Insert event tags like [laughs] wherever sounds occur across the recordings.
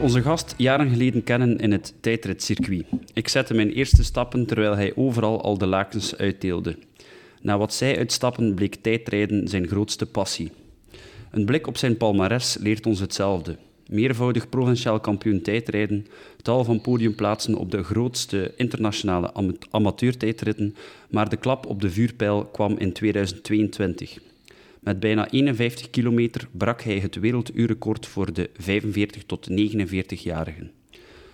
onze gast jaren geleden kennen in het tijdritcircuit. Ik zette mijn eerste stappen terwijl hij overal al de lakens uitdeelde. Na wat zij uitstappen bleek tijdrijden zijn grootste passie. Een blik op zijn palmares leert ons hetzelfde. Meervoudig provinciaal kampioen tijdrijden, tal van podiumplaatsen op de grootste internationale am amateurtijdritten, maar de klap op de vuurpijl kwam in 2022. Met bijna 51 kilometer brak hij het werelduurrecord voor de 45 tot 49-jarigen.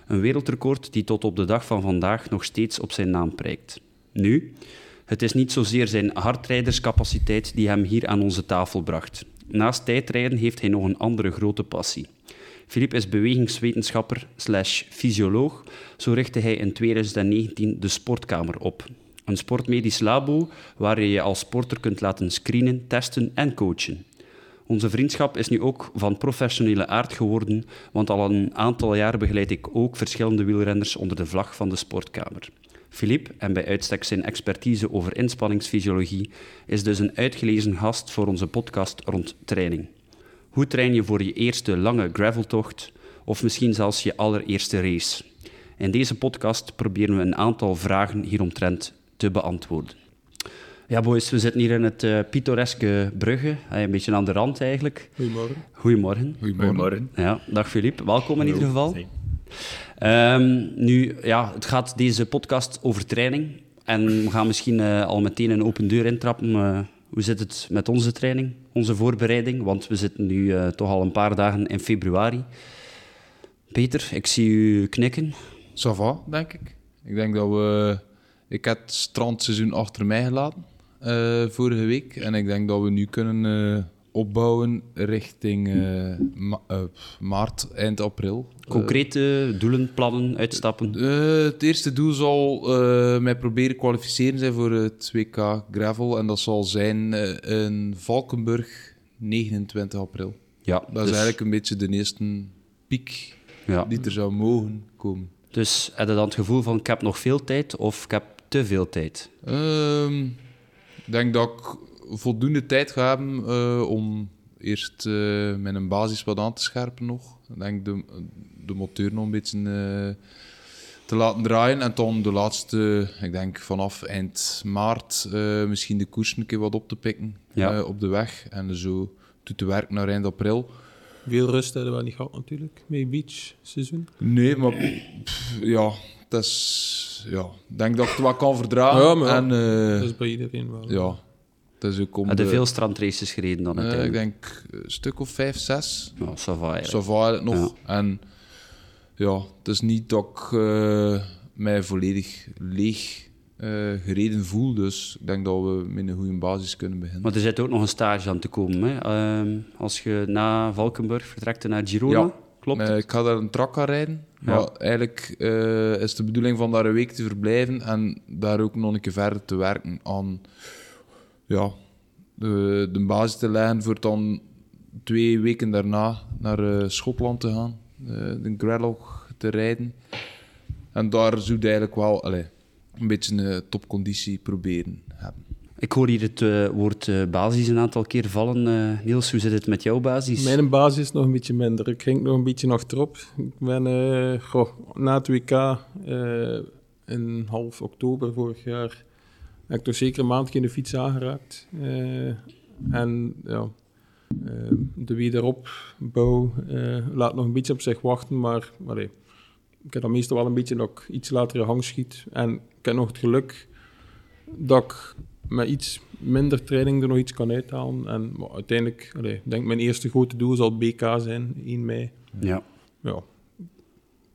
Een wereldrecord die tot op de dag van vandaag nog steeds op zijn naam prijkt. Nu, het is niet zozeer zijn hardrijderscapaciteit die hem hier aan onze tafel bracht. Naast tijdrijden heeft hij nog een andere grote passie. Filip is bewegingswetenschapper slash fysioloog. Zo richtte hij in 2019 de Sportkamer op. Een sportmedisch labo waar je je als sporter kunt laten screenen, testen en coachen. Onze vriendschap is nu ook van professionele aard geworden, want al een aantal jaar begeleid ik ook verschillende wielrenners onder de vlag van de Sportkamer. Filip, en bij uitstek zijn expertise over inspanningsfysiologie, is dus een uitgelezen gast voor onze podcast rond training. Hoe train je voor je eerste lange graveltocht of misschien zelfs je allereerste race? In deze podcast proberen we een aantal vragen hieromtrent te beantwoorden. Ja, boys, we zitten hier in het uh, pittoreske Brugge, een beetje aan de rand eigenlijk. Goedemorgen. Goedemorgen. Goedemorgen. Ja, dag Filip, welkom in ieder geval. Um, nu, ja, het gaat deze podcast over training. En we gaan misschien uh, al meteen een open deur intrappen. Uh, hoe zit het met onze training, onze voorbereiding? Want we zitten nu uh, toch al een paar dagen in februari. Peter, ik zie u knikken. Ça va, denk ik. Ik denk dat we... Ik heb het strandseizoen achter mij gelaten vorige week. En ik denk dat we nu kunnen opbouwen richting uh, ma uh, maart, eind april. Concrete doelen, plannen, uitstappen? Het eerste doel zal mij proberen kwalificeren zijn voor het WK Gravel. En dat zal zijn in Valkenburg, 29 april. Ja, dat dus... is eigenlijk een beetje de eerste piek ja. die er zou mogen komen. Dus heb je dan het gevoel van ik heb nog veel tijd of ik heb te veel tijd? Ehm, ik denk dat ik voldoende tijd ga hebben uh, om eerst uh, mijn basis wat aan te scherpen nog. Ik denk de, de motor nog een beetje uh, te laten draaien. En dan de laatste, ik denk vanaf eind maart, misschien de koers een keer wat op te pikken ja. op de weg. En zo toe te werken naar eind april. Veel rust hebben we niet gehad natuurlijk, met beach seizoen. Nee, maar pff, ja, dat is... Ja, ik denk dat ik het wat kan verdragen. Ja, maar en, dat is bij iedereen wel. Ja, dat is ook om Heb je de- veel strandraces gereden dan Eh, ik uiteindelijk? denk een stuk of vijf, zes. Ja, ça va eigenlijk. Zo vaar nog. En ja, het is niet dat ik eh, mij volledig leeg eh, gereden voel. Dus ik denk dat we met een goede basis kunnen beginnen. Maar er zit ook nog een stage aan te komen. Hè? Ehm, als je na Valkenburg vertrekt naar Girona, Ja. klopt Eh, het? ik ga daar een trak aan Maar eigenlijk eh, is de bedoeling van daar een week te verblijven en daar ook nog een keer verder te werken aan ja, de, de basis te leggen voor dan twee weken daarna naar eh, Schotland te gaan, eh, de Grelog te rijden. En daar je eigenlijk wel allee, een beetje een topconditie proberen. Ik hoor hier het eh, woord eh, basis een aantal keer vallen. Eh, Niels, hoe zit het met jouw basis? Mijn basis is nog een beetje minder. Ik ging nog een beetje achterop. Ik ben na het WK in half oktober vorig jaar heb ik toch zeker een maand in de fiets aangeraakt. En ja, de wederopbouw laat nog een beetje op zich wachten, maar allee, ik heb dan meestal wel een beetje ik iets later in hang schiet. En ik heb nog het geluk dat ik met iets minder training er nog iets kan uithalen. En maar uiteindelijk, allee, ik denk mijn eerste grote doel zal BK zijn, 1 mei. Ja. Ja.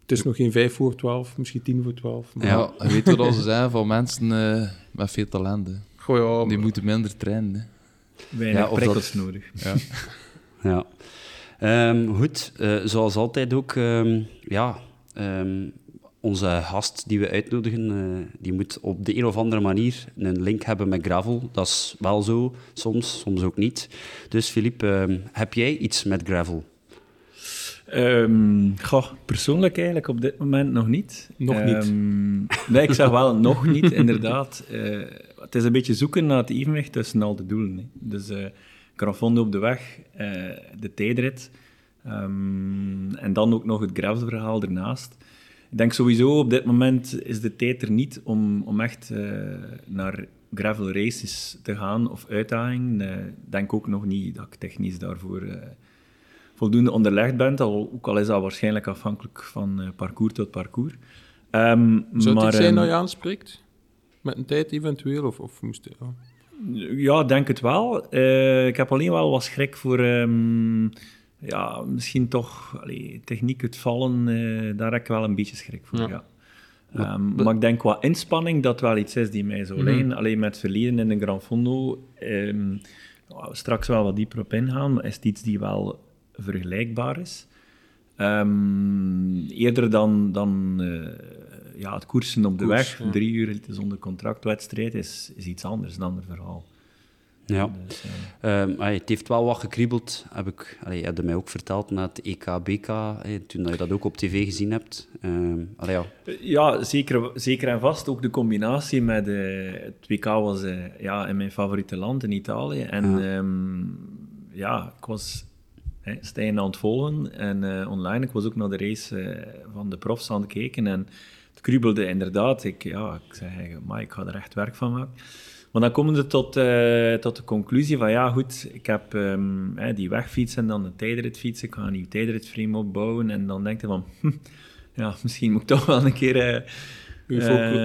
Het is nog geen 5 voor 12, misschien 10 voor 12. Maar, Ja. Ja, je weet wat ze zijn van mensen eh, met veel talent. hè. Goh, ja, Die maar- moeten minder trainen. hè. Weinig Ja, prikkels nodig. [laughs] Ja. Ehm, goed, eh, zoals altijd ook, ehm, ja, ehm, onze gast die we uitnodigen, eh, die moet op de een of andere manier een link hebben met gravel. Dat is wel zo, soms, soms ook niet. Dus Filip, ehm, heb jij iets met gravel? Ehm, goh, persoonlijk eigenlijk op dit moment nog niet. Nog niet. Ehm, nee, ik zeg wel nog niet, [laughs] inderdaad. Eh, het is een beetje zoeken naar het evenwicht tussen al de doelen. Hè. Dus eh Graffonde op de weg, eh, de tijdrit. Ehm, en dan ook nog het gravelverhaal ernaast. Ik denk sowieso op dit moment is de tijd er niet om, om echt uh, naar gravel races te gaan of uitdagingen. Ik uh, denk ook nog niet dat ik technisch daarvoor uh, voldoende onderlegd ben, al, ook al is dat waarschijnlijk afhankelijk van parcours tot parcours. Um, Zou het maar, zijn um, dat je aanspreekt? Met een tijd eventueel? Of, of moest je... Oh. Ja, denk het wel. Ik heb alleen wel wat schrik voor... Um, ja, misschien toch... Allee, techniek, het vallen, uh, daar heb ik wel een beetje schrik voor, ja. ja. Um, maar ik denk qua inspanning dat wel iets is die mij zou leiden. Mm -hmm. Alleen met verleden in de Gran Fondo... Um, straks wel wat dieper op ingaan, maar is het iets die wel vergelijkbaar is. Um, eerder dan, dan uh, ja, het koersen op de Koers, weg, ja. drie uur zonder contractwedstrijd, is, is iets anders, een ander verhaal. Ja, Dus, eh, Ehm, allee, het heeft wel wat gekriebeld, heb ik, allee, je hebt mij ook verteld na het EK-BK, hey, toen dat je dat ook op tv gezien hebt. Ehm, allee, ja. Ja, zeker, zeker en vast. Ook de combinatie met eh, het WK was eh, ja, in mijn favoriete land, in Italië. En Ja. ja, ja ik was hè, Stijn aan het volgen en eh, online. Ik was ook naar de race eh, van de profs aan het kijken. En het kriebelde inderdaad. Ik, ja, ik zei, hey, maar ik ga er echt werk van maken. Maar dan komen ze tot, eh, tot de conclusie van, ja goed, ik heb ehm, die wegfiets en dan de tijdritfiets. Ik ga een nieuw tijdritframe opbouwen. En dan denk je van, hm, ja, misschien moet ik toch wel een keer... eh, Uw focu-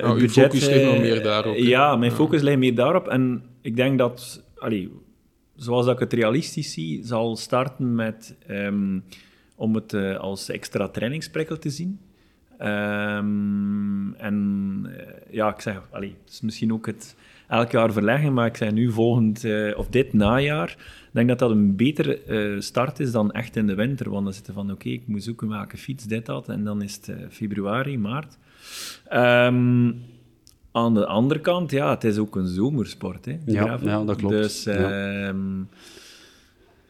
eh, uw focus ligt nog meer daarop? Ja, mijn focus ligt meer daarop. En ik denk dat, allee, zoals dat ik het realistisch zie, zal starten met ehm, om het als extra trainingsprikkel te zien. Ehm, en ja, ik zeg, allee, het is misschien ook het elk jaar verleggen, maar ik zeg nu volgend, eh, of dit najaar, ik denk dat dat een betere eh, start is dan echt in de winter. Want dan zitten van, oké, ik moet zoeken welke fiets, dit, dat, en dan is het eh, februari, maart. Ehm, aan de andere kant, ja, het is ook een zomersport. Hè, Ja, ja, dat klopt. Dus Ja.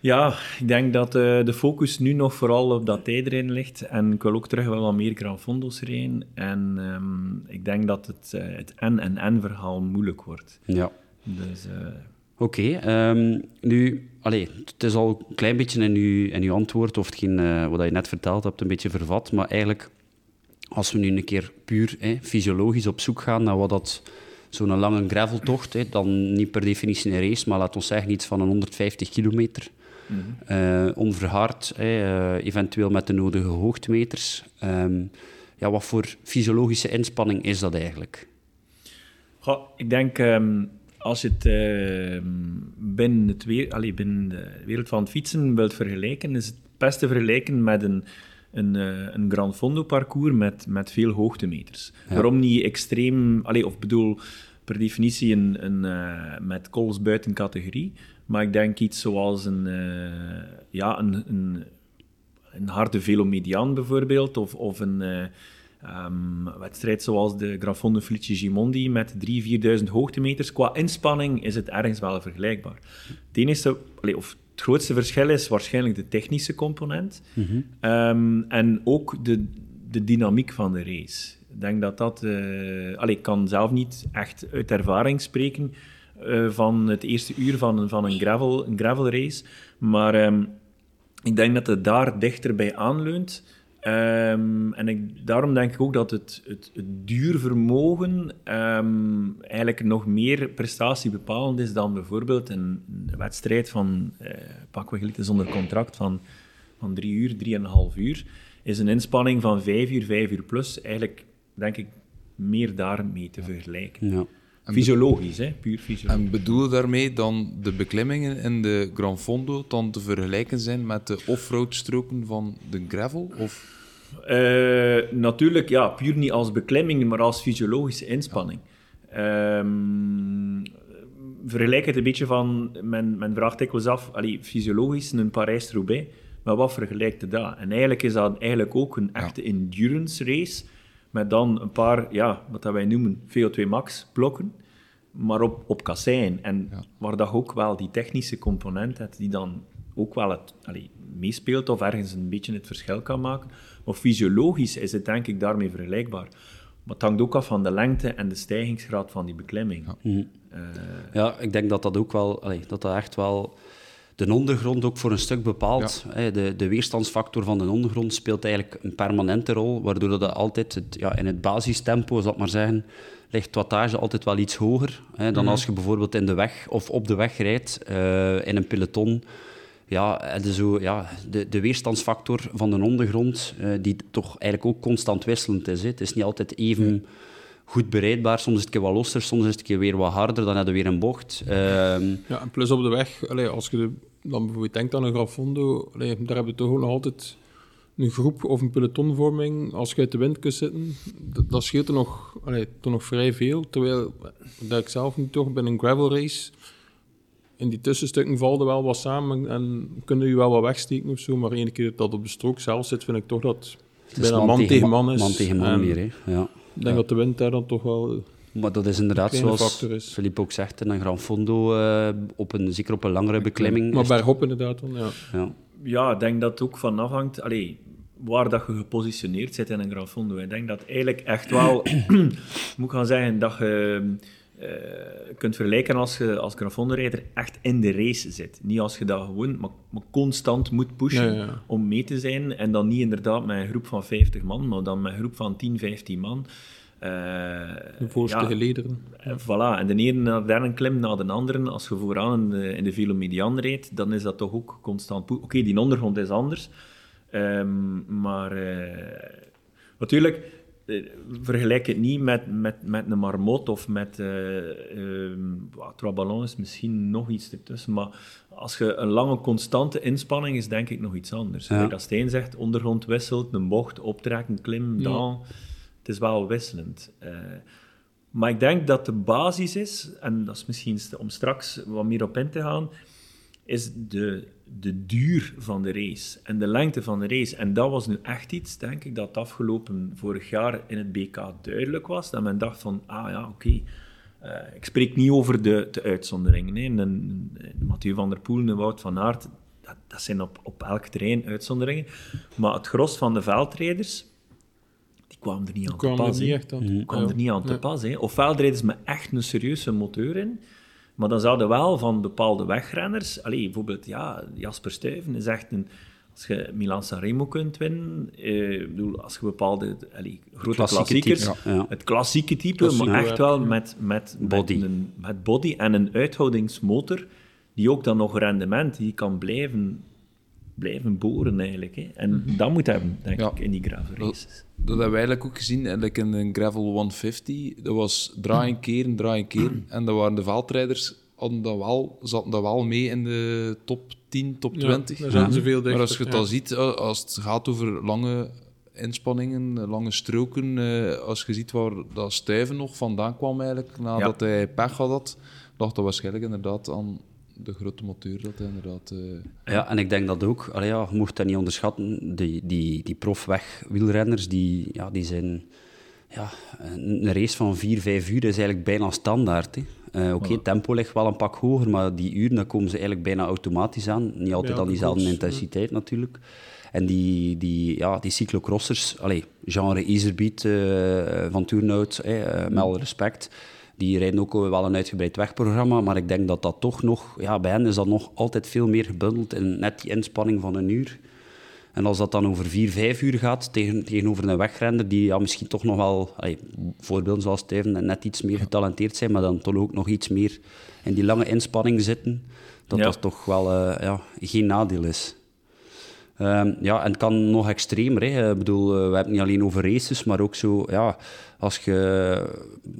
Ja, ik denk dat eh, de focus nu nog vooral op dat tijdrijden ligt. En ik wil ook terug wel wat meer Gran Fondo's. En ehm, ik denk dat het, eh, het en-en-en verhaal moeilijk wordt. ja. Dus eh, Oké, ehm, nu, allee, het is al een klein beetje in uw, in uw antwoord, of hetgeen eh, wat je net verteld hebt, een beetje vervat, maar eigenlijk, als we nu een keer puur hè, fysiologisch op zoek gaan naar wat dat zo'n lange graveltocht, hè, dan niet per definitie een race, maar laat ons zeggen iets van een 150 kilometer, eh, onverhard, eh, eventueel met de nodige hoogtemeters. Ehm, ja, wat voor fysiologische inspanning is dat eigenlijk? Goh, ik denk, ehm, als je het ehm, binnen, het weer, allee, binnen de wereld van het fietsen wilt vergelijken, is het best te vergelijken met een, een, eh, een Gran Fondo parcours met, met veel hoogtemeters. Ja. Waarom niet extreem, allee, of bedoel, per definitie een, een, met calls buiten categorie, maar ik denk iets zoals een, eh, ja, een, een, een harde velomediaan bijvoorbeeld, of, of een eh, ehm, wedstrijd zoals de Grafonde Felice Gimondi met 3.000, 4.000 hoogtemeters. Qua inspanning is het ergens wel vergelijkbaar. Het enige, of het grootste verschil is waarschijnlijk de technische component Ehm, en ook de, de dynamiek van de race. Ik denk dat dat... allee, ik kan zelf niet echt uit ervaring spreken eh, van het eerste uur van, van een, gravel, een gravel race, maar ehm, ik denk dat het daar dichter bij aanleunt. Ehm, en ik, daarom denk ik ook dat het, het, het duurvermogen ehm, eigenlijk nog meer prestatiebepalend is dan bijvoorbeeld een, een wedstrijd van eh pakweg zonder contract van, van drie uur, drieënhalf uur. Is een inspanning van vijf uur, vijf uur plus eigenlijk, denk ik, meer daarmee te vergelijken. Ja. Fysiologisch, hè? puur fysiologisch. En bedoel je daarmee dan de beklimmingen in de Gran Fondo dan te vergelijken zijn met de offroad stroken van de gravel? Of... Eh, natuurlijk, ja, puur niet als beklimming, maar als fysiologische inspanning. Ehm, vergelijk het een beetje van, men, men vraagt dikwijls af, allee, fysiologisch een Parijs-Roubaix, maar wat vergelijkt het dat? En eigenlijk is dat eigenlijk ook een echte endurance race, met dan een paar, ja, wat dat wij noemen VO2 max blokken, maar op, op kassein. En Ja. waar dat ook wel die technische component hebt, die dan ook wel het, allee, meespeelt of ergens een beetje het verschil kan maken. Maar fysiologisch is het denk ik daarmee vergelijkbaar. Maar het hangt ook af van de lengte en de stijgingsgraad van die beklimming. Eh, Ja, ik denk dat dat ook wel, allee, dat dat echt wel de ondergrond ook voor een stuk bepaalt. De, de weerstandsfactor van de ondergrond speelt eigenlijk een permanente rol, waardoor dat altijd het, ja, in het basistempo, zal ik maar zeggen, ligt wattage altijd wel iets hoger hè, dan als je bijvoorbeeld in de weg of op de weg rijdt eh, in een peloton. Ja, de, zo, ja, de, de weerstandsfactor van de ondergrond, eh, die toch eigenlijk ook constant wisselend is. Hè. Het is niet altijd even goed bereidbaar. Soms is het een keer wat losser, soms is het een keer weer wat harder, dan heb je weer een bocht. Ehm, Ja, en plus op de weg, allee, als je de- dan bijvoorbeeld denkt aan een Grafondo, allee, daar hebben we toch ook nog altijd een groep of een pelotonvorming. Als je uit de wind kunt zitten, dat, dat scheelt er nog, allee, toch nog vrij veel. Terwijl dat ik zelf nu toch bij een gravel race, in die tussenstukken valt er wel wat samen en kunnen je wel wat wegsteken of zo. Maar één keer dat op de strook zelf zit, vind ik toch dat het bijna man, tegen man is. Man tegen man En meer, hè. Ja. Ik denk dat de wind daar dan toch wel... Maar dat is inderdaad, zoals. Philippe ook zegt, in een Gran Fondo, eh, op een, zeker op een langere beklimming. Maar bergop inderdaad dan, ja. ja. Ja, ik denk dat het ook van afhangt allee, waar dat je gepositioneerd zit in een Gran Fondo. Ik denk dat eigenlijk echt wel, [clears throat] moet ik gaan zeggen, dat je kunt vergelijken als je als Gran Fondo-rijder echt in de race zit. Niet als je dat gewoon, maar, maar constant moet pushen Ja, ja. om mee te zijn. En dan niet inderdaad met een groep van 50 man, maar dan met een groep van 10, 15 man. Eh, De voorste ja, gelederen. en Voilà, en de ene naar de derde klim na de andere. Als je vooraan in de, in de velomedian rijdt, dan is dat toch ook constant... Oké, die ondergrond is anders. Ehm, maar eh, natuurlijk, eh, vergelijk het niet met, met, met een marmot of met... eh um, Traballon is misschien nog iets ertussen, maar als je een lange constante inspanning is, denk ik nog iets anders. Ja. Dat Steen zegt, ondergrond wisselt, een bocht, optrekken, klim, Ja. dan... Het is wel wisselend. Eh, maar ik denk dat de basis is, en dat is misschien om straks wat meer op in te gaan, is de, de duur van de race en de lengte van de race. En dat was nu echt iets, denk ik, dat afgelopen vorig jaar in het BK duidelijk was. Dat men dacht van, ah ja, oké. eh, ik spreek niet over de, de uitzonderingen. Een, een Mathieu van der Poel, een Wout van Aert, dat, dat zijn op, op elk terrein uitzonderingen. Maar het gros van de veldrijders, die kwamen er niet aan te er pas. niet hè. echt aan. Mhm. kwam er niet aan te Nee. pas. Hè. Ofwel rijden ze met echt een serieuze motor in, maar dan zouden wel van bepaalde wegrenners... Allee, bijvoorbeeld, ja, Jasper Stuyven is echt een... Als je Milan Sanremo kunt winnen, eh, bedoel, als je bepaalde allee, grote Klassieke klassiekers... types, ja. Het klassieke type, Klassieke maar echt wel met, met, Body. Met, een, met body en een uithoudingsmotor die ook dan nog rendement, die kan blijven, blijven boren eigenlijk. Hè. En dat moet hebben, denk Ja. ik, in die gravel races. Dat hebben we eigenlijk ook gezien eigenlijk in een Gravel 150. Dat was draaien, keren, draaien, keren. En dat waren de veldrijders, hadden dat wel, zaten dat wel mee in de top 10, top 20. Ja, daar zaten ze veel maar als je dichter, het ja. al ziet, eh, als het gaat over lange inspanningen, eh, lange stroken, eh, als je ziet waar dat Stuyven nog vandaan kwam eigenlijk, nadat hij pech had, had, lag dat waarschijnlijk inderdaad aan de grote motor dat hij inderdaad... eh, Ja, en ik denk dat ook, allee, ja, je mocht dat niet onderschatten, die, die, die profweg-wielrenners, die, ja, die zijn... Ja, een race van 4, 5 uur is eigenlijk bijna standaard. hè. Eh, Oké, het tempo ligt wel een pak hoger, maar die uren dan komen ze eigenlijk bijna automatisch aan. Niet altijd elke aan diezelfde intensiteit natuurlijk. En die, die, ja, die cyclocrossers, allee, genre Iserbeat eh van Turnhout, eh, met alle respect, die rijden ook wel een uitgebreid wegprogramma, maar ik denk dat dat toch nog, ja, bij hen is dat nog altijd veel meer gebundeld in net die inspanning van een uur. En als dat dan over vier, vijf uur gaat, tegen, tegenover een wegrenner die ja, misschien toch nog wel, allee, voorbeelden zoals Steven, net iets meer getalenteerd zijn, maar dan toch ook nog iets meer in die lange inspanning zitten, dat Ja. dat toch wel eh, ja, geen nadeel is. Ehm, ja, en het kan nog extremer. Hè. Ik bedoel, eh, we hebben het niet alleen over races, maar ook zo, ja, als je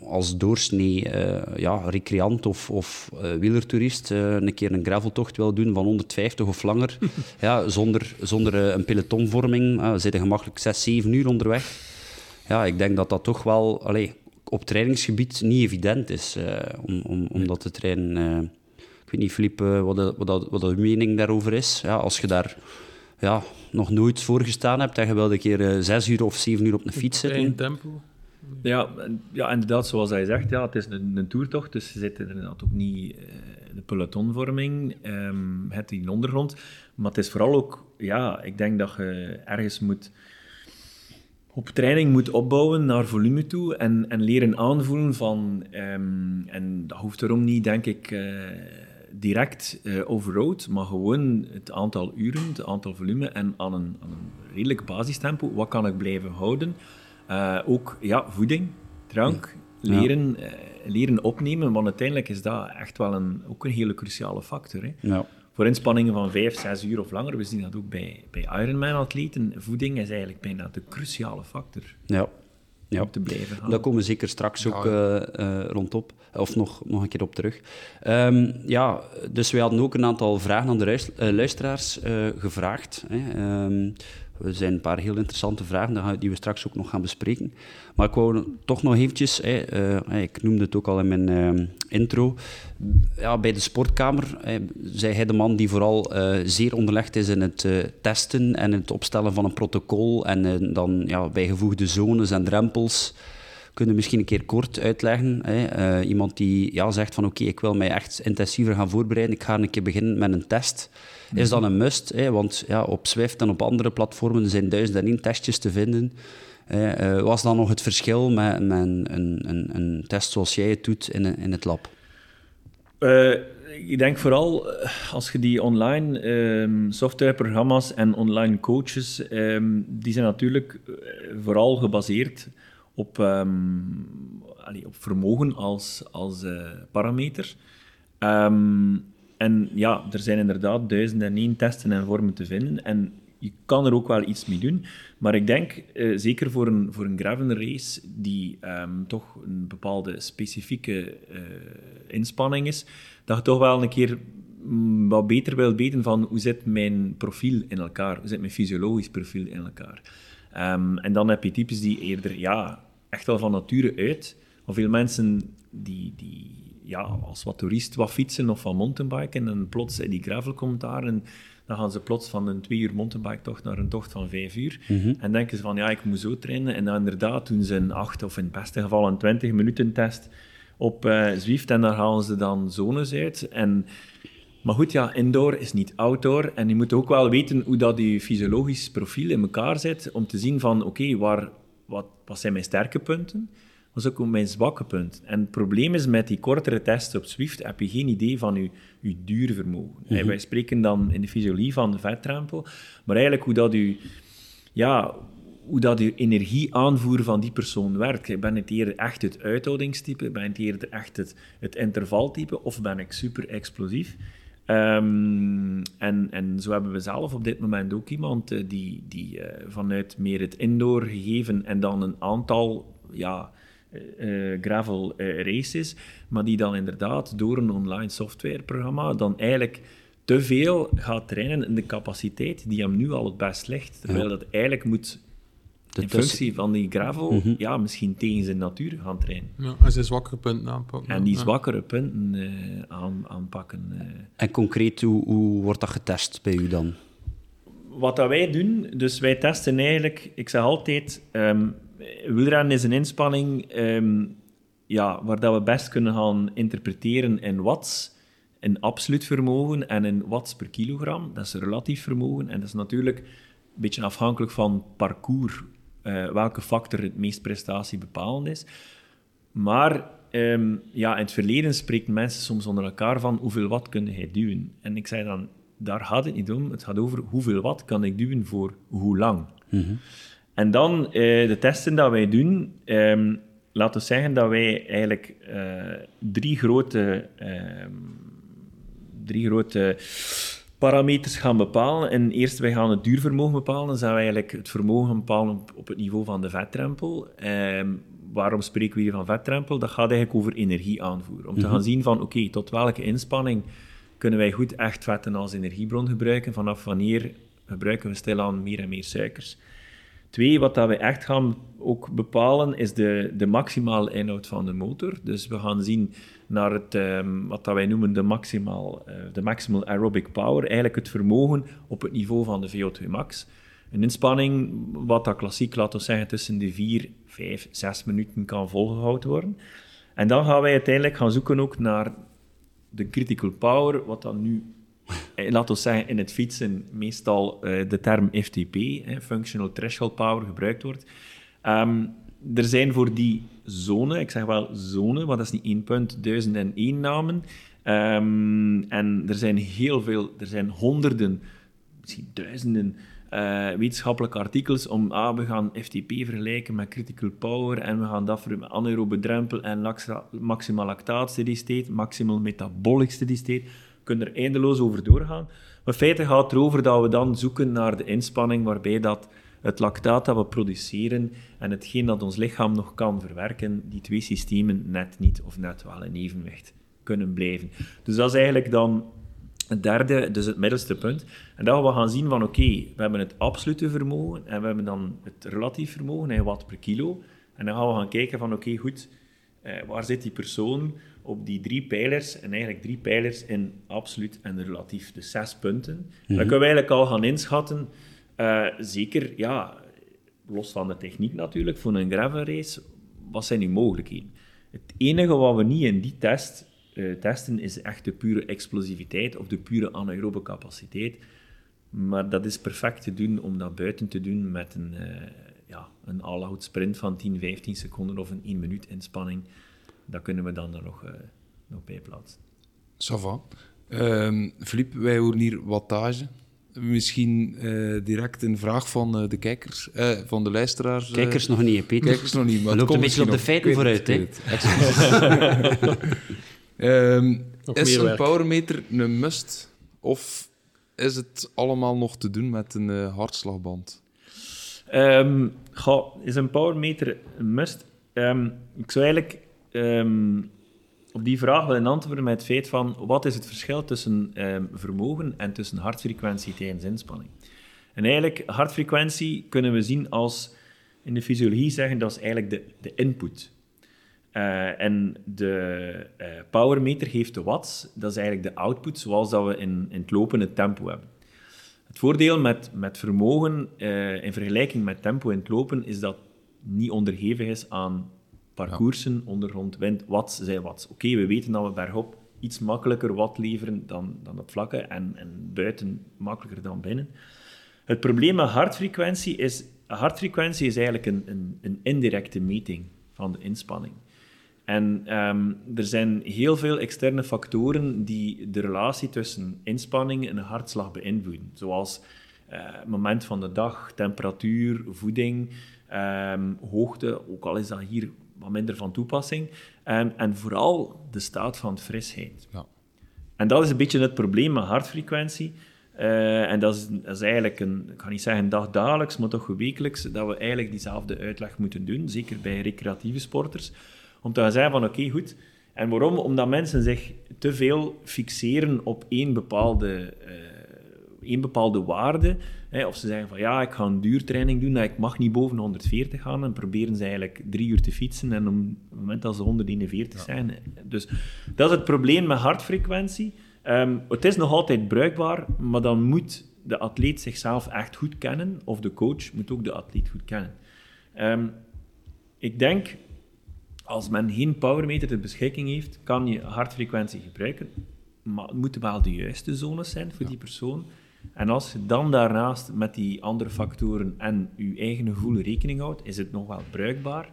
als doorsnee eh, ja, recreant of, of eh, wielertoerist een keer een graveltocht wil doen van 150 of langer, [laughs] ja, zonder, zonder een pelotonvorming, uh, zit je gemakkelijk 6, 7 uur onderweg. Ja, ik denk dat dat toch wel allee, op trainingsgebied niet evident is om, om, om dat te trainen. ik weet niet, eh, wat, de- wat, dat- wat uw mening daarover is. Ja, als je daar ja, nog nooit voor gestaan hebt en je wil een keer eh, zes uur of zeven uur op een fiets zitten. tempo. Ja, en- ja, inderdaad, zoals hij zegt, ja, het is een, een toertocht, dus je zit inderdaad ook niet eh, de pelotonvorming, ehm het in de ondergrond, maar het is vooral ook, ja, ik denk dat je ergens moet op training moet opbouwen naar volume toe en, en leren aanvoelen van, ehm, en dat hoeft erom niet, denk ik, eh, direct uh, overroad, maar gewoon het aantal uren, het aantal volume en aan een, aan een redelijk basistempo, wat kan ik blijven houden? Uh, ook ja, voeding, drank, leren, ja. leren opnemen, want uiteindelijk is dat echt wel een, ook een hele cruciale factor. Hè? Ja. Voor inspanningen van 5, 6 uur of langer, we zien dat ook bij, bij Ironman-atleten, voeding is eigenlijk bijna de cruciale factor. Ja, ja. te blijven gaan. Daar komen we zeker straks ook uh, uh, rondop, of nog, nog een keer op terug. Um, ja, dus wij hadden ook een aantal vragen aan de uh, luisteraars gevraagd. Hè. Um, er zijn een paar heel interessante vragen die we straks ook nog gaan bespreken. Maar ik wou toch nog eventjes, hè, ik noemde het ook al in mijn ehm, intro, ja, bij de sportkamer zei hij de man die vooral uh, zeer onderlegd is in het uh, testen en het opstellen van een protocol en dan ja, bijgevoegde zones en drempels. Kunnen misschien een keer kort uitleggen. Hè? iemand die ja, zegt van oké, okay, ik wil mij echt intensiever gaan voorbereiden, ik ga een keer beginnen met een test. Is dat een must? Hè? Want ja, op Swift en op andere platformen zijn duizend en één testjes te vinden. Uh, was dan nog het verschil met, met een, een, een, test zoals jij het doet in, in het lab? Uh, ik denk vooral als je die online um, softwareprogramma's en online coaches, um, die zijn natuurlijk vooral gebaseerd op, allee, op vermogen als, als uh, parameter. en ja, er zijn inderdaad duizenden en één testen en vormen te vinden. En je kan er ook wel iets mee doen. Maar ik denk, uh, zeker voor een, voor een gravel race, die um, toch een bepaalde specifieke uh, inspanning is, dat je toch wel een keer mm, wat beter wilt weten van hoe zit mijn profiel in elkaar, hoe zit mijn fysiologisch profiel in elkaar. En dan heb je types die eerder, ja, echt wel van nature uit, of veel mensen die, die ja, als wat toerist wat fietsen of van mountainbiken en plots in die gravel komt daar en dan gaan ze plots van een twee uur mountainbike-tocht naar een tocht van vijf uur. Mhm. En denken ze van, ja, ik moet zo trainen. En dan inderdaad doen ze een acht of in het beste geval een 20 minuten test op uh, Zwift. En daar halen ze dan zones uit. En, maar goed, ja, indoor is niet outdoor. En je moet ook wel weten hoe dat je fysiologisch profiel in elkaar zit. Om te zien van, oké, waar wat, wat zijn mijn sterke punten? was ook mijn zwakke punt. En het probleem is met die kortere tests op Swift heb je geen idee van je, je duurvermogen. Mm -hmm. Wij spreken dan in de fysiologie van de vettrempel, maar eigenlijk hoe dat je, ja, hoe dat je energieaanvoer van die persoon werkt. Ben ik eerder echt het uithoudingstype? Ben ik eerder echt het, het intervaltype? Of ben ik super explosief? Um, en, en zo hebben we zelf op dit moment ook iemand uh, die, die uh, vanuit meer het indoor gegeven en dan een aantal ja, uh, gravel races, maar die dan inderdaad door een online softwareprogramma dan eigenlijk te veel gaat trainen in de capaciteit die hem nu al het best ligt. Terwijl dat eigenlijk moet de in functie van die gravel, mm -hmm. ja, misschien tegen zijn natuur gaan trainen. Ja, en zijn zwakkere punten aanpakken. En die zwakkere punten uh, aan, aanpakken. En concreet, hoe, hoe wordt dat getest bij u dan? Wat dat wij doen, dus wij testen eigenlijk, ik zeg altijd, um, wielrennen is een inspanning um, ja, waar dat we best kunnen gaan interpreteren in watts, in absoluut vermogen en in watts per kilogram. Dat is relatief vermogen en dat is natuurlijk een beetje afhankelijk van parcours, uh, welke factor het meest prestatiebepalend is. Maar um, ja, in het verleden spreken mensen soms onder elkaar van hoeveel watt kun je duwen. En ik zei dan, daar gaat het niet om. Het gaat over hoeveel watt kan ik duwen voor hoe lang. Mm -hmm. En dan uh, de testen dat wij doen, um, laten we zeggen dat wij eigenlijk uh, drie grote, uh, drie grote parameters gaan bepalen. En eerst, wij gaan het duurvermogen bepalen. Dan zijn we eigenlijk het vermogen bepalen op, het niveau van de vetdrempel. Um, waarom spreken we hier van vetdrempel? Dat gaat eigenlijk over energieaanvoer. Om mm -hmm. te gaan zien van, oké, okay, tot welke inspanning kunnen wij goed echt vetten als energiebron gebruiken? Vanaf wanneer gebruiken we stilaan meer en meer suikers? Twee, wat dat we echt gaan ook bepalen, is de, de maximale inhoud van de motor. Dus we gaan zien naar het, um, wat dat wij noemen de, maximaal, uh, de maximal aerobic power, eigenlijk het vermogen op het niveau van de VO2 max. Een inspanning, wat dat klassiek, laten we zeggen, tussen de 4, 5, 6 minuten kan volgehouden worden. En dan gaan wij uiteindelijk gaan zoeken ook naar de critical power, wat dan nu laten we zeggen, in het fietsen meestal uh, de term FTP, eh, Functional Threshold Power, gebruikt wordt. Um, er zijn voor die zone, ik zeg wel zone, want dat is niet één punt, duizend en één namen. Ehm, en er zijn heel veel, er zijn honderden, misschien duizenden uh, wetenschappelijke artikels om, ah, we gaan FTP vergelijken met critical power en we gaan dat voor anaerobe drempel en maximal lactaat steady state, maximal metabolic steady state. We kunnen er eindeloos over doorgaan. Maar in feite gaat het erover dat we dan zoeken naar de inspanning waarbij dat het lactaat dat we produceren en hetgeen dat ons lichaam nog kan verwerken, die twee systemen net niet of net wel in evenwicht kunnen blijven. Dus dat is eigenlijk dan het derde, dus het middelste punt. En dat we gaan zien van oké, we hebben het absolute vermogen en we hebben dan het relatief vermogen in watt per kilo. En dan gaan we gaan kijken van oké, goed, eh, waar zit die persoon op die drie pijlers? En eigenlijk drie pijlers in absoluut en relatief, dus zes punten. Dan mhm. kunnen we eigenlijk al gaan inschatten, uh, zeker, ja, los van de techniek natuurlijk, voor een gravel race, wat zijn die mogelijkheden? Het enige wat we niet in die test uh, testen is echt de pure explosiviteit of de pure anaerobe capaciteit. Maar dat is perfect te doen om dat buiten te doen met een, uh, ja, een all-out sprint van 10, 15 seconden of een 1 minuut inspanning. Dat kunnen we dan er nog, nog bij plaatsen. Ça va. Um, Philippe, wij horen hier wattage. Misschien uh, direct een vraag van uh, de kijkers, uh, van de luisteraars. Kijkers nog niet, Peter. Kijkers nog niet, maar loopt een beetje op de feiten vooruit, hè? Um, [laughs] is een powermeter een must? Of is het allemaal nog te doen met een uh, hartslagband? Um, is een powermeter een must? Um, ik zou eigenlijk op die vraag willen antwoorden met het feit van wat is het verschil tussen vermogen en tussen hartfrequentie tijdens inspanning. En eigenlijk, hartfrequentie kunnen we zien als, in de fysiologie zeggen, dat is eigenlijk de, de input. Uh, en de uh, powermeter geeft de watts, dat is eigenlijk de output zoals dat we in, in het lopen het tempo hebben. Het voordeel met, met vermogen uh, in vergelijking met tempo in het lopen is dat niet onderhevig is aan parcoursen, ondergrond, wind, watts zijn watts. Oké, okay, we weten dat we bergop iets makkelijker watt leveren dan, dan op vlakken en, en buiten makkelijker dan binnen. Het probleem met hartfrequentie is, hartfrequentie is eigenlijk een, een, een indirecte meting van de inspanning. En um, er zijn heel veel externe factoren die de relatie tussen inspanning en hartslag beïnvloeden. Zoals uh, moment van de dag, temperatuur, voeding, um, hoogte, ook al is dat hier wat minder van toepassing. Um, en vooral de staat van frisheid. Ja. En dat is een beetje het probleem met hartfrequentie. Uh, en dat is, dat is, eigenlijk een, ik ga niet zeggen dagdagelijks, maar toch wekelijks, dat we eigenlijk diezelfde uitleg moeten doen, zeker bij recreatieve sporters. Om te gaan zeggen van oké, goed. En waarom? Omdat mensen zich te veel fixeren op één bepaalde, uh, één bepaalde waarde. Hè, of ze zeggen van ja, ik ga een duurtraining doen, ik mag niet boven 140 gaan. En proberen ze eigenlijk drie uur te fietsen. En op het moment dat ze 141 zijn. Dus dat is het probleem met hartfrequentie. Um, het is nog altijd bruikbaar, maar dan moet de atleet zichzelf echt goed kennen. Of de coach moet ook de atleet goed kennen. Um, ik denk als men geen powermeter ter beschikking heeft, kan je hartfrequentie gebruiken, maar het moeten wel de juiste zones zijn voor die persoon. En als je dan daarnaast met die andere factoren en je eigen gevoel rekening houdt, is het nog wel bruikbaar.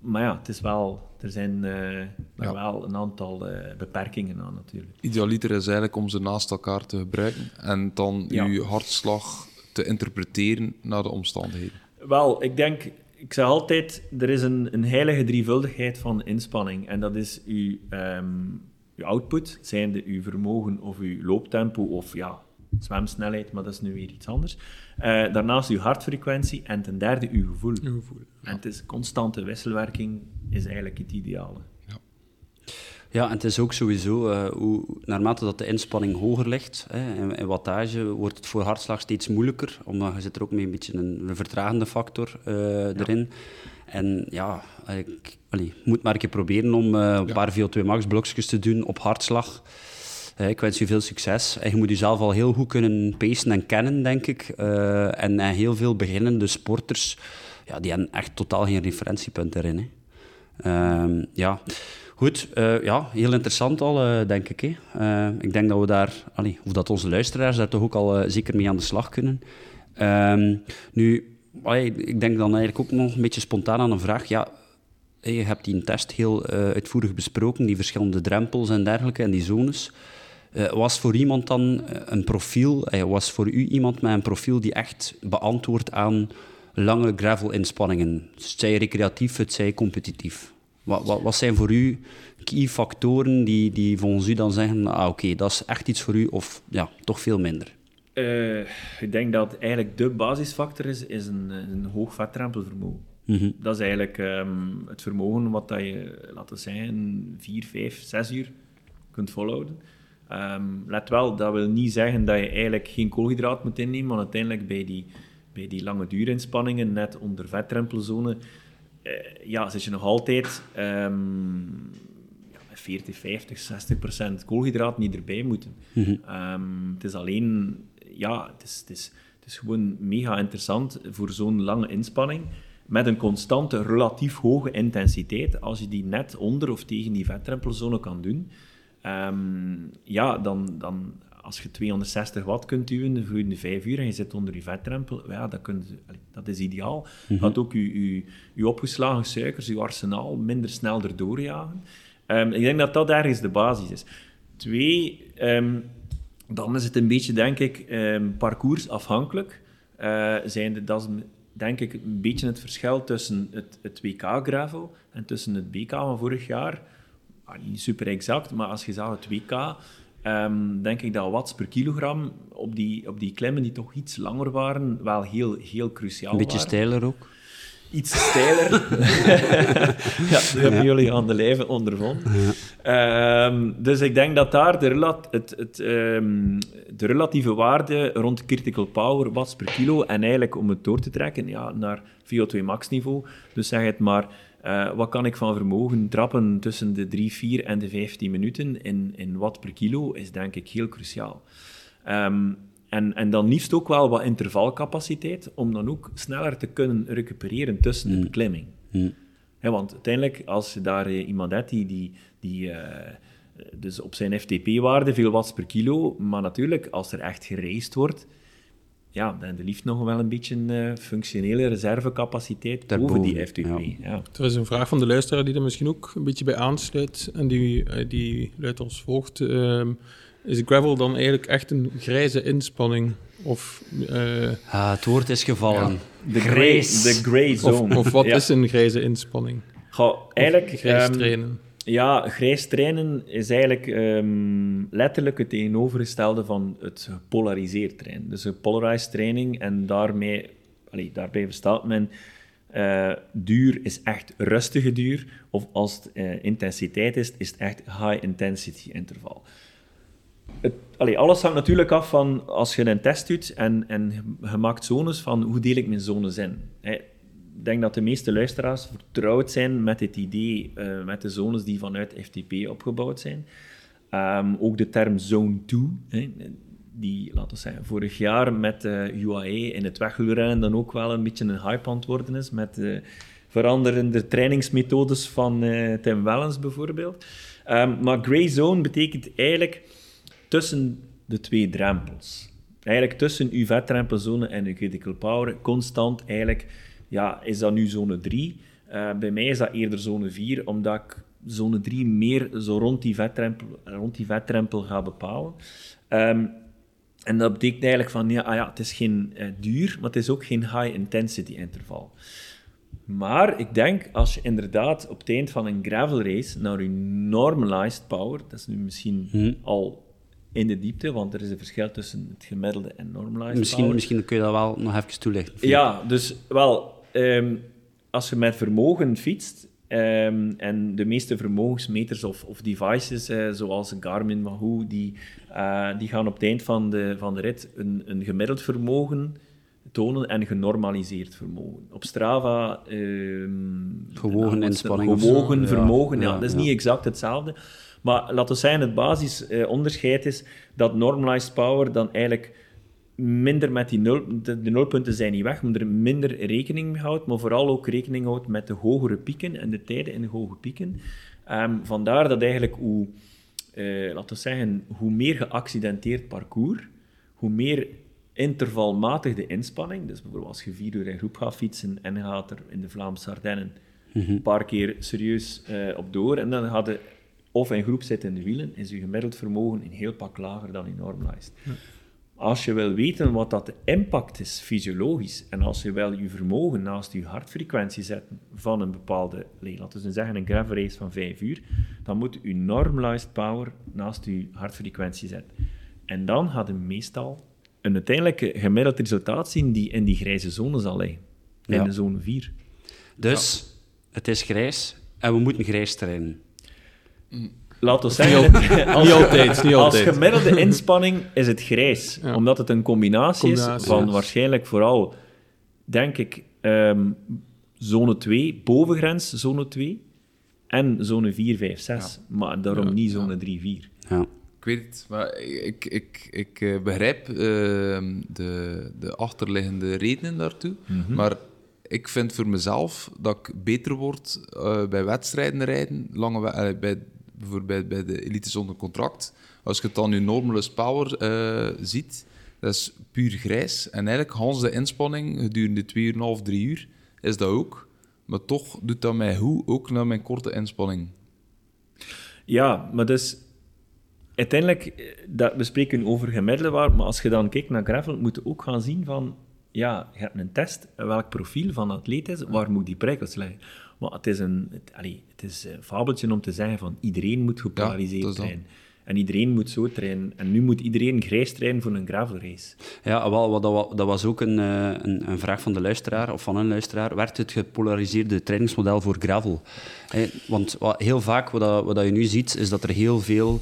Maar ja, het is wel, er zijn uh, wel een aantal uh, beperkingen aan natuurlijk. Idealiter is eigenlijk om ze naast elkaar te gebruiken en dan ja. je hartslag te interpreteren naar de omstandigheden. Wel, ik denk ik zeg altijd, er is een, een heilige drievuldigheid van inspanning. En dat is uw, um, uw output, zijnde uw vermogen of uw looptempo of ja, zwemsnelheid, maar dat is nu weer iets anders. Uh, daarnaast uw hartfrequentie en ten derde uw gevoel. Uw gevoel En het is constante wisselwerking is eigenlijk het ideale. Ja, en het is ook sowieso, uh, hoe, naarmate dat de inspanning hoger ligt, hè, in, in, wattage, wordt het voor hartslag steeds moeilijker, omdat je zit er ook mee een beetje een, een vertragende factor uh, erin. En ja, ik allee, moet maar een keer proberen om uh, een paar VO2 max blokjes te doen op hartslag. ik wens je veel succes. En je moet jezelf al heel goed kunnen pacen en kennen, denk ik. en, en heel veel beginnende sporters, ja, die hebben echt totaal geen referentiepunt erin. Hè. Ehm, ja... Goed, ja, heel interessant al, denk ik. Hè. Ik denk dat we daar, allee, of dat onze luisteraars daar toch ook al zeker mee aan de slag kunnen. Ehm, nu, ik denk dan eigenlijk ook nog een beetje spontaan aan een vraag. Ja, je hebt die test heel uh, uitvoerig besproken, die verschillende drempels en dergelijke en die zones. Uh, was voor iemand dan een profiel, was voor u iemand met een profiel die echt beantwoordt aan lange gravel-inspanningen? Zij recreatief, het zij competitief. Wat, wat, wat, zijn voor u key factoren die, die volgens u dan zeggen, ah, oké, dat is echt iets voor u, of ja, toch veel minder? Uh, ik denk dat eigenlijk de basisfactor is, is een, een hoog vetdrempelvermogen. Mm Dat is eigenlijk um, het vermogen wat dat je, laten we zeggen, 4, 5, 6 uur kunt volhouden. Um, let wel, dat wil niet zeggen dat je eigenlijk geen koolhydraat moet innemen, want uiteindelijk bij die, bij die lange duurinspanningen, net onder vetdrempelzone, uh, ja, zit je nog altijd um, ja, 40, 50, 60 procent koolhydraat niet erbij moeten. Mm -hmm. het is alleen ja, het is, het, is, het is gewoon mega interessant voor zo'n lange inspanning. Met een constante, relatief hoge intensiteit. Als je die net onder of tegen die vetdrempelzone kan doen, um, ja, dan, dan als je 260 watt kunt duwen de 5 uur en je zit onder je vetdrempel, ja, dat, dat is ideaal. Mm -hmm. ook je, je, je opgeslagen suikers, je arsenaal minder snel erdoor jagen. Um, ik denk dat dat ergens de basis is. Twee, um, dan is het een beetje, denk ik, um, parcoursafhankelijk. Uh, zijn dat is, denk ik, een beetje het verschil tussen het, het WK-gravel en tussen het BK van vorig jaar. Ah, niet super exact, maar als je zag het WK, um, denk ik dat watts per kilogram op die, op die klimmen die toch iets langer waren, wel heel, heel cruciaal waren. Een beetje steiler ook iets steiler. [laughs] ja, dat hebben jullie aan de lijve ondervonden. Ja. Um, dus ik denk dat daar de, relat het, het, um, de relatieve waarde rond critical power watts per kilo, en eigenlijk om het door te trekken ja, naar VO2 max niveau, dus zeg het maar, uh, wat kan ik van vermogen trappen tussen de 3, 4 en de 15 minuten in, in watt per kilo, is denk ik heel cruciaal. Um, en, en dan liefst ook wel wat intervalcapaciteit, om dan ook sneller te kunnen recupereren tussen de mm. beklimming. Mm. want uiteindelijk, als je daar eh, iemand hebt die, die, die uh, dus op zijn FTP-waarde veel watts per kilo, maar natuurlijk, als er echt gereisd wordt, ja, dan de liefst nog wel een beetje uh, functionele reservecapaciteit Daarboven, boven die FTP. Ja. Er is een vraag van de luisteraar die er misschien ook een beetje bij aansluit, en die, die luidt als volgt. Ehm, is gravel dan eigenlijk echt een grijze inspanning? Of, uh, ah, het woord is gevallen. De, grey, de gray zone. Of, of wat is een grijze inspanning? Ga, eigenlijk... grijs um, trainen. Ja, grijs trainen is eigenlijk um, letterlijk het tegenovergestelde van het gepolariseerd trainen. Dus een polarized training en daarmee, allee, daarbij bestaat men... Uh, duur is echt rustige duur, of als het uh, intensiteit is, is het echt high intensity interval het, alles hangt natuurlijk af van als je een test doet en, en je maakt zones van hoe deel ik mijn zones in. Ik denk dat de meeste luisteraars vertrouwd zijn met het idee, uh, met de zones die vanuit FTP opgebouwd zijn. Um, ook de term Zone 2, die, laten we zeggen, vorig jaar met de UAE in het wegwielrennen dan ook wel een beetje een hype aan het worden is, met de veranderende trainingsmethodes van Tim Wellens bijvoorbeeld. Um, maar Grey Zone betekent eigenlijk tussen de twee drempels. Eigenlijk tussen uw vetdrempelzone en uw critical power, constant eigenlijk, ja, is dat nu zone 3. Uh, eh, bij mij is dat eerder zone 4, omdat ik zone 3 meer zo rond die vetdrempel, rond die vetdrempel ga bepalen. Um, en dat betekent eigenlijk van, ja, ah ja het is geen uh, duur, maar het is ook geen high-intensity interval. Maar ik denk, als je inderdaad op het eind van een gravel race naar je normalized power, dat is nu misschien hmm. al in de diepte, want er is een verschil tussen het gemiddelde en normalized misschien, Misschien kun je dat wel nog even toelichten. Ja, dus wel, um, als je met vermogen fietst, um, en de meeste vermogensmeters of, of devices, uh, zoals Garmin, Wahoo, die, uh, die gaan op het eind van de, van de rit een, een gemiddeld vermogen tonen en genormaliseerd vermogen. Op Strava... Um, gewogen inspanning. Gewogen vermogen, ja, ja, dat is niet exact hetzelfde. Maar laten we zeggen, het basisonderscheid is dat normalized power dan eigenlijk minder met die nul... De, nulpunten zijn niet weg, maar er minder rekening mee houdt, maar vooral ook rekening houdt met de hogere pieken en de tijden in de hoge pieken. Um, vandaar dat eigenlijk hoe... Uh, laten we zeggen, hoe meer geaccidenteerd parcours, hoe meer intervalmatig de inspanning. Dus bijvoorbeeld als je vier uur in groep gaat fietsen en gaat er in de Vlaamse Ardennen een paar keer serieus eh, op door. En dan hadden of in groep zitten in de wielen, is je gemiddeld vermogen een heel pak lager dan in normalized. Als je wil weten wat dat de impact is fysiologisch, en als je wel je vermogen naast je hartfrequentie zet van een bepaalde, laten we zeggen een gravel race van 5 uur, dan moet je normalized power naast je hartfrequentie zetten. En dan gaat je meestal een uiteindelijke gemiddeld resultaat zien die in die grijze zone zal liggen. In Ja. de zone 4. Dus het is grijs en we moeten grijs trainen. Laat ons zeggen, als, Niet altijd, niet als gemiddelde inspanning is het grijs. Ja. Omdat het een combinatie, is van ja. waarschijnlijk vooral, denk ik, ehm, zone 2, bovengrens zone 2, en zone 4, 5, 6. Maar daarom Ja, niet zone 3, 4. Ja. Ik weet het, maar ik, ik, ik eh, begrijp eh, de, de achterliggende redenen daartoe. Maar ik vind voor mezelf dat ik beter word eh, bij wedstrijden rijden, lange we- eh, bij, bijvoorbeeld bij de elite zonder contract. Als je het dan nu Normalist Power eh, ziet, dat is puur grijs. En eigenlijk, Hans de inspanning gedurende 2 uur en een half, 3 uur, is dat ook. Maar toch doet dat mij goed, ook na mijn korte inspanning. Ja, maar dus uiteindelijk, eh, dat, we spreken over gemiddelde waarde, maar als je dan kijkt naar gravel, moet je ook gaan zien van, ja, je hebt een test, welk profiel van atleet is, waar moet die prikkels liggen? Maar het is een, het, allee, het is een fabeltje om te zeggen van, iedereen moet gepolariseerd trainen. En iedereen moet zo trainen. En nu moet iedereen grijs trainen voor een gravelrace. Ja, wel, wat dat, wa- dat was ook een, eh, een, een vraag van de luisteraar, of van een luisteraar. Werkt het gepolariseerde trainingsmodel voor gravel? Want wat, heel vaak, wat, wat je nu ziet, is dat er heel veel...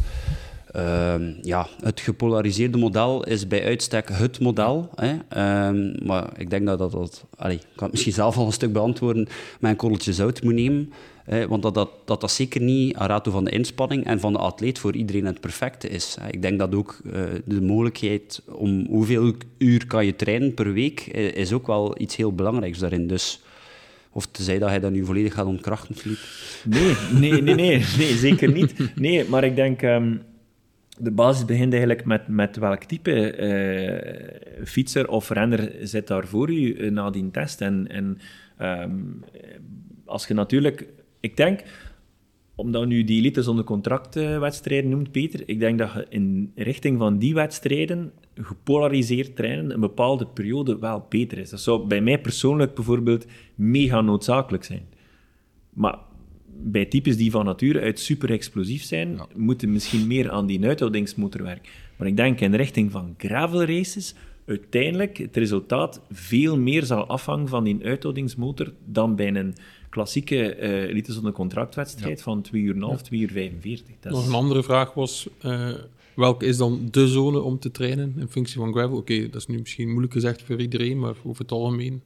ehm, ja, het gepolariseerde model is bij uitstek het model. Hè. Ehm, maar ik denk dat dat... dat allee, ik kan het misschien zelf al een stuk beantwoorden, een korreltje zout moet nemen. Hè, want dat dat, dat dat zeker niet aan rato van de inspanning en van de atleet voor iedereen het perfecte is. hè. Ik denk dat ook eh, de mogelijkheid om hoeveel uur kan je trainen per week, eh, is ook wel iets heel belangrijks daarin. Dus, of tenzij dat hij dat nu volledig gaat ontkrachten. Nee, nee, nee, nee, [laughs] nee, zeker niet. Nee, maar ik denk, ehm, de basis begint eigenlijk met, met welk type eh, fietser of renner zit daar voor u eh, na die test. En, en ehm, als je natuurlijk, ik denk, omdat nu die elite zonder contractwedstrijden noemt, Peter, ik denk dat je in richting van die wedstrijden gepolariseerd trainen een bepaalde periode wel beter is. Dat zou bij mij persoonlijk bijvoorbeeld mega noodzakelijk zijn. Maar bij types die van nature uit super explosief zijn, moeten misschien meer aan die uithoudingsmotor werken. Maar ik denk in richting van gravel races, uiteindelijk het resultaat veel meer zal afhangen van die uithoudingsmotor dan bij een klassieke elite zonder contractwedstrijd van 2 uur en half, 2 uur 45. Dat Nog een andere vraag was, eh, welke is dan de zone om te trainen in functie van gravel? Oké, dat is nu misschien moeilijk gezegd voor iedereen, maar over het algemeen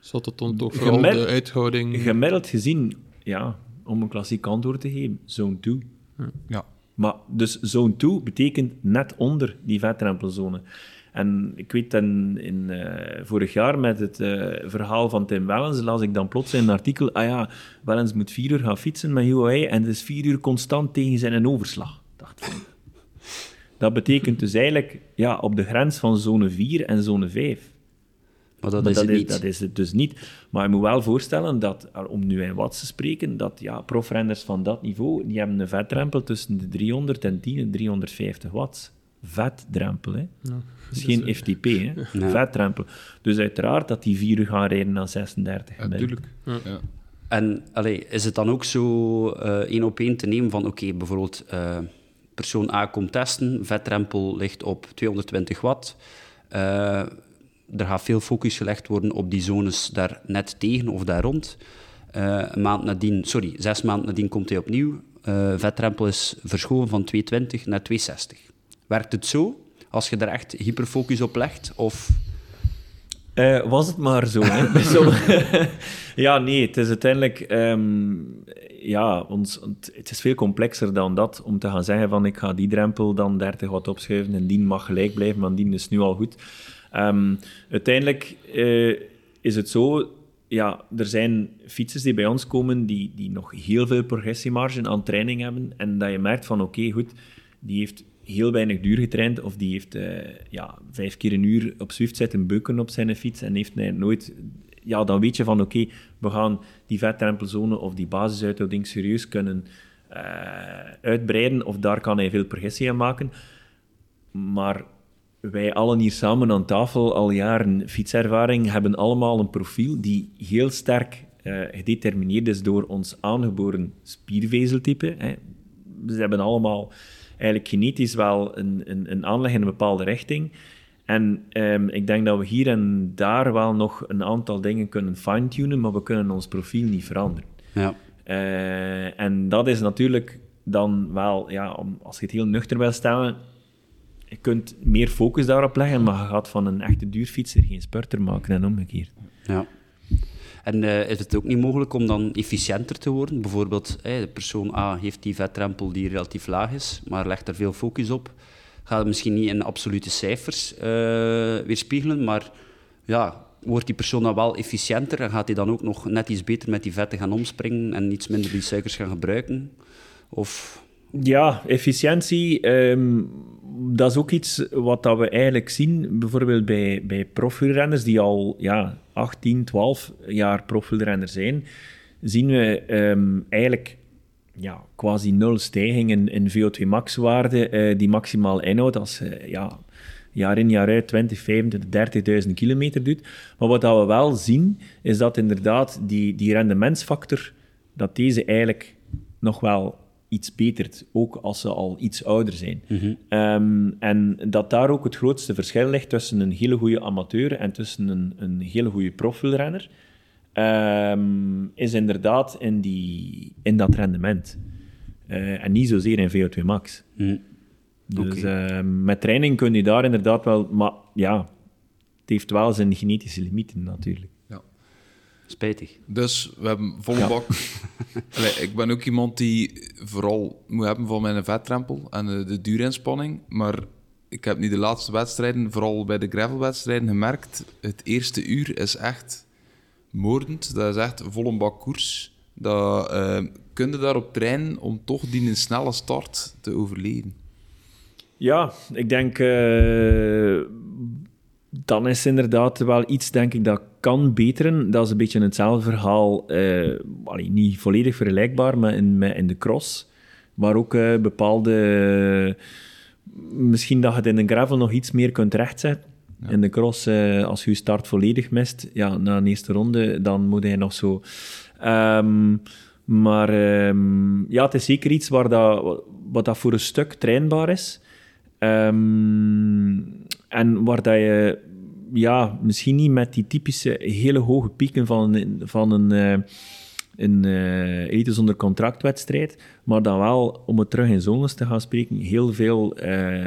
zat het dan toch vooral Gemiddeld- de uithouding. Gemiddeld gezien, ja, om een klassiek antwoord te geven, zone 2. Ja. Maar dus zone 2 betekent net onder die vetrempelzone. En ik weet, in, in, eh, vorig jaar met het eh, verhaal van Tim Wellens las ik dan plots in een artikel, ah ja, Wellens moet vier uur gaan fietsen met UAE en het is vier uur constant tegen zijn overslag. Dacht van. [laughs] Dat betekent dus eigenlijk ja, op de grens van zone 4 en zone 5. Maar dat Maar is dat, het is, niet. dat is het dus niet. Maar je moet wel voorstellen dat, om nu in watts te spreken, dat ja, profrenners van dat niveau, die hebben een vetdrempel tussen de 310 en 350 watt. Vetdrempel, hè. dat is geen FTP, hè. Ja. Vetdrempel. Dus uiteraard dat die 4 uur gaan rijden naar 36. Ja, gemiddeld. tuurlijk. Ja. En allee, is het dan ook zo eh, één op één te nemen van, oké, bijvoorbeeld eh, persoon A komt testen, vetrempel ligt op 220 watt. Eh, er gaat veel focus gelegd worden op die zones daar net tegen of daar rond. Eh, een maand nadien, sorry, zes maanden nadien komt hij opnieuw. Eh vetrempel is verschoven van 220 naar 260. Werkt het zo, als je daar echt hyperfocus op legt? Of... Eh, was het maar zo, [laughs] [laughs] ja, nee, het is uiteindelijk... ehm, ja, ons, het- het is veel complexer dan dat, om te gaan zeggen van ik ga die drempel dan 30 wat opschuiven en die mag gelijk blijven, maar die is nu al goed. Ehm, uiteindelijk eh, is het zo... Ja, er zijn fietsers die bij ons komen die, die nog heel veel progressiemarge aan training hebben en dat je merkt van oké, goed, die heeft heel weinig duur getraind of die heeft eh, ja, vijf keer een uur op Zwift zitten beuken op zijn fiets en heeft nooit ja, dan weet je van oké, we gaan die vetrempelzone of die basisuithouding serieus kunnen uh, uitbreiden, of daar kan hij veel progressie aan maken. Maar wij allen hier samen aan tafel, al jaren fietservaring, hebben allemaal een profiel die heel sterk uh, gedetermineerd is door ons aangeboren spiervezeltype. Hè. Ze hebben allemaal eigenlijk genetisch wel een, een, een aanleg in een bepaalde richting. En um, ik denk dat we hier en daar wel nog een aantal dingen kunnen fine-tunen, maar we kunnen ons profiel niet veranderen. Ja. Uh, en dat is natuurlijk dan wel, ja, om, als je het heel nuchter wil stellen, je kunt meer focus daarop leggen, maar je gaat van een echte duurfietser geen spurter maken en omgekeerd. Ja. En uh, is het ook niet mogelijk om dan efficiënter te worden? Bijvoorbeeld, eh, de persoon A heeft die vetrempel die relatief laag is, maar legt er veel focus op. Gaat het misschien niet in absolute cijfers uh, weerspiegelen, maar ja, wordt die persoon dan wel efficiënter en gaat hij dan ook nog net iets beter met die vetten gaan omspringen en iets minder die suikers gaan gebruiken? Of... Ja, efficiëntie, um, dat is ook iets wat dat we eigenlijk zien, bijvoorbeeld bij, bij die al ja, 18, 12 jaar profielrenner zijn, zien we um, eigenlijk ja, quasi nul stijging in, in VO2 max-waarde uh, die maximaal inhoudt als uh, ja, jaar in jaar uit 20, 25, 30.000 kilometer doet. Maar wat dat we wel zien, is dat inderdaad die, die rendementsfactor, dat deze eigenlijk nog wel iets betert, ook als ze al iets ouder zijn. Mhm. Ehm, en dat daar ook het grootste verschil ligt tussen een hele goede amateur en tussen een, een hele goede profielrenner, um, is inderdaad in, die, in dat rendement. Uh, en niet zozeer in VO2 max. Mhm. Dus ehm, met training kun je daar inderdaad wel... Maar ja, het heeft wel zijn genetische limieten natuurlijk. Spijtig. Dus we hebben volle Ja. bak. [laughs] Allee, ik ben ook iemand die vooral moet hebben van mijn vetrempel en de, de duurinspanning. Maar ik heb nu de laatste wedstrijden, vooral bij de gravelwedstrijden, gemerkt. Het eerste uur is echt moordend. Dat is echt volle bak koers. Dat eh kun je daarop trainen om toch die een snelle start te overleven. Ja, ik denk... eh, dan is inderdaad wel iets, denk ik, dat kan beteren. Dat is een beetje hetzelfde verhaal. eh, allee, niet volledig vergelijkbaar, maar in, met in de cross. Waar ook eh, bepaalde... misschien dat je het in een gravel nog iets meer kunt rechtzetten. In de cross, eh, als je je start volledig mist, ja, na een eerste ronde, dan moet hij nog zo... Ehm, maar ehm, ja, het is zeker iets waar dat, wat dat voor een stuk trainbaar is. Ehm, en waar dat je ja, misschien niet met die typische hele hoge pieken van, een- van een, eh, een eh, elite zonder contractwedstrijd, maar dan wel, om het terug in zones te gaan spreken, heel veel eh,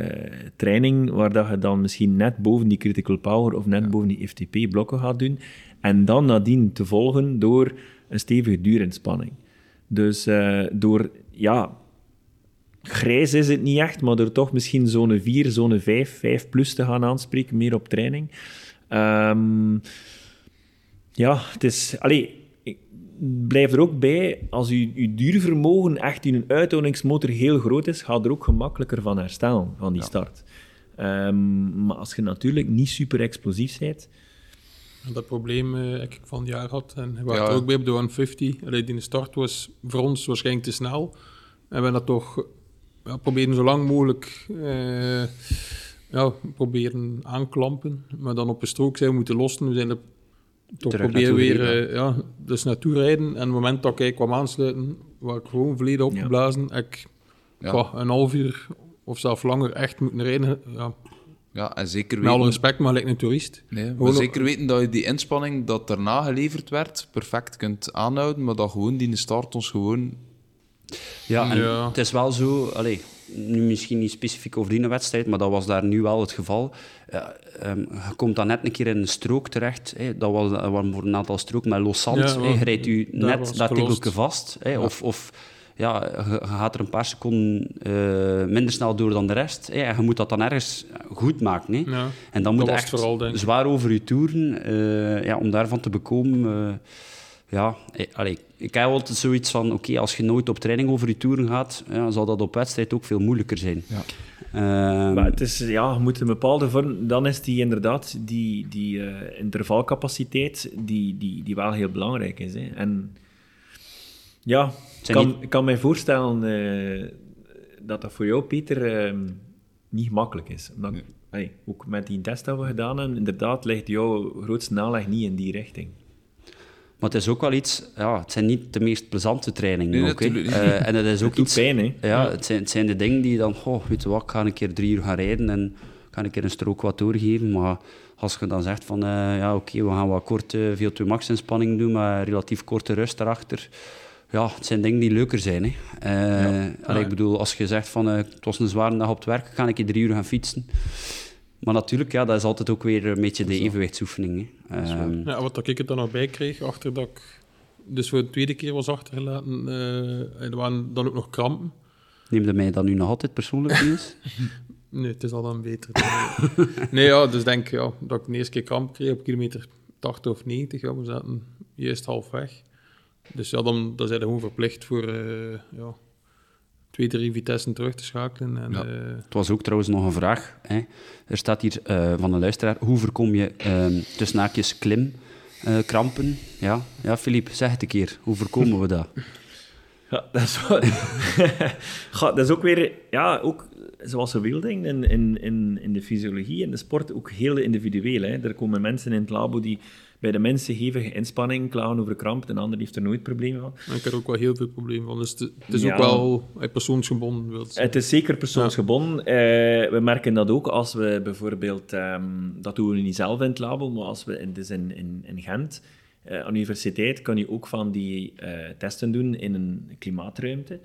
training waar dat je dan misschien net boven die critical power of net boven die FTP-blokken gaat doen. En dan nadien te volgen door een stevige duurinspanning. Dus eh, door, ja, grijs is het niet echt, maar door toch misschien zone 4, zone 5, 5 plus te gaan aanspreken, meer op training. Ehm, ja, het is... Allee, ik blijf er ook bij, als uw, uw duurvermogen echt in een uithoudingsmotor heel groot is, gaat er ook gemakkelijker van herstellen, van die start. Ehm, maar als je natuurlijk niet super explosief bent, En dat probleem eh, heb ik van het jaar had. En we Ja. waren er ook bij op de 150. Alleen die start was voor ons waarschijnlijk te snel. En we hebben dat toch ja, proberen zo lang mogelijk eh, ja, proberen aanklampen. Maar dan op een strook zijn we moeten lossen. We zijn er toch Terug proberen weer rijden, eh, ja, dus naartoe rijden. En op het moment dat ik kwam aansluiten, waar ik gewoon volledig opgeblazen. heb Ik Ja. een half uur of zelfs langer echt moeten rijden. Ja, Ja, en zeker met alle weten... respect, maar lijkt een toerist. Nee, maar Gewoon- zeker weten dat je die inspanning dat daarna geleverd werd, perfect kunt aanhouden, maar dat gewoon die start ons gewoon... Ja, en Ja. het is wel zo, allee, nu misschien niet specifiek over die wedstrijd, maar dat was daar nu wel het geval. Ja, ehm, je komt dan net een keer in een strook terecht. Hè. Dat was dat waren voor een aantal stroken met los. Ja, hè. Je rijdt u net dat tikkeltje vast. Hè. Of, of ja, je, je gaat er een paar seconden eh, minder snel door dan de rest. Hè. En je moet dat dan ergens goed maken. Hè. Ja. En dan moet je echt vooral, zwaar over je toeren. eh, ja, om daarvan te bekomen... eh, ja, eh, allee, ik heb altijd zoiets van, oké, als je nooit op training over je toeren gaat, ja, zal dat op wedstrijd ook veel moeilijker zijn. Ja. Ehm, Maar het is, ja, je moet een bepaalde vorm... Dan is die inderdaad, die, die eh, intervalcapaciteit, die, die, die wel heel belangrijk is. Hè. En ja, ik kan, niet- ik kan mij voorstellen eh, dat dat voor jou, Peter, eh, niet gemakkelijk is. Omdat, allee, ook met die test dat we gedaan hebben, inderdaad ligt jouw grootste aanleg niet in die richting. Maar het is ook wel iets, ja, het zijn niet de meest plezante trainingen Nee, ook. Eh, en het is [laughs] ook Het iets... pijn, hè. Ja, het zijn, het zijn de dingen die dan, goh, weet je wat, ik ga een keer drie uur gaan rijden en ga een keer een strook wat doorgeven. Maar als je dan zegt van, eh, ja, oké, we gaan wat korte VO2 max inspanning doen, maar relatief korte rust erachter. Ja, het zijn dingen die leuker zijn. Hè. Eh, allee, ik bedoel, als je zegt van, het was een zware dag op het werk, ga ik keer drie uur gaan fietsen. Maar natuurlijk, ja, dat is altijd ook weer een beetje de evenwichtsoefening. Hè. Ehm, Ja, wat ik er dan nog bij kreeg, achter dat ik dus voor de tweede keer was achtergelaten, eh, en er waren dan ook nog krampen. neemde mij dat nu nog altijd persoonlijk nieuws? [laughs] Nee, het is al dan beter. nee, ja, dus denk ja, dat ik de eerste keer kramp kreeg op kilometer 80 of 90. Ja, we zaten juist half weg. Dus ja, dan, dan zijn we gewoon verplicht voor eh, ja, twee, drie vitessen terug te schakelen. En, Ja. eh, Het was ook trouwens nog een vraag. Hè. Er staat hier eh, van een luisteraar: hoe voorkom je ehm tussen haakjes klim, eh, krampen? Ja, ja, Filip, zeg het een keer. Hoe voorkomen we dat? [laughs] Ja, dat is, wel- [laughs] Ga, dat is ook weer, ja, ook zoals zoveel dingen in, in, in, in de fysiologie en de sport, ook heel individueel. Hè. Er komen mensen in het labo die bij de mensen hevige inspanning klagen over kramp, een ander heeft er nooit problemen van. en ik heb er ook wel heel veel problemen van. Dus het, het is Ja. ook wel eh, persoonsgebonden. Zeggen. Het is zeker persoonsgebonden. Eh, we merken dat ook als we bijvoorbeeld, ehm, dat doen we niet zelf in het labo, maar als we in, dus in, in, in Gent, aan de universiteit, kan je ook van die testen doen in een klimaatruimte.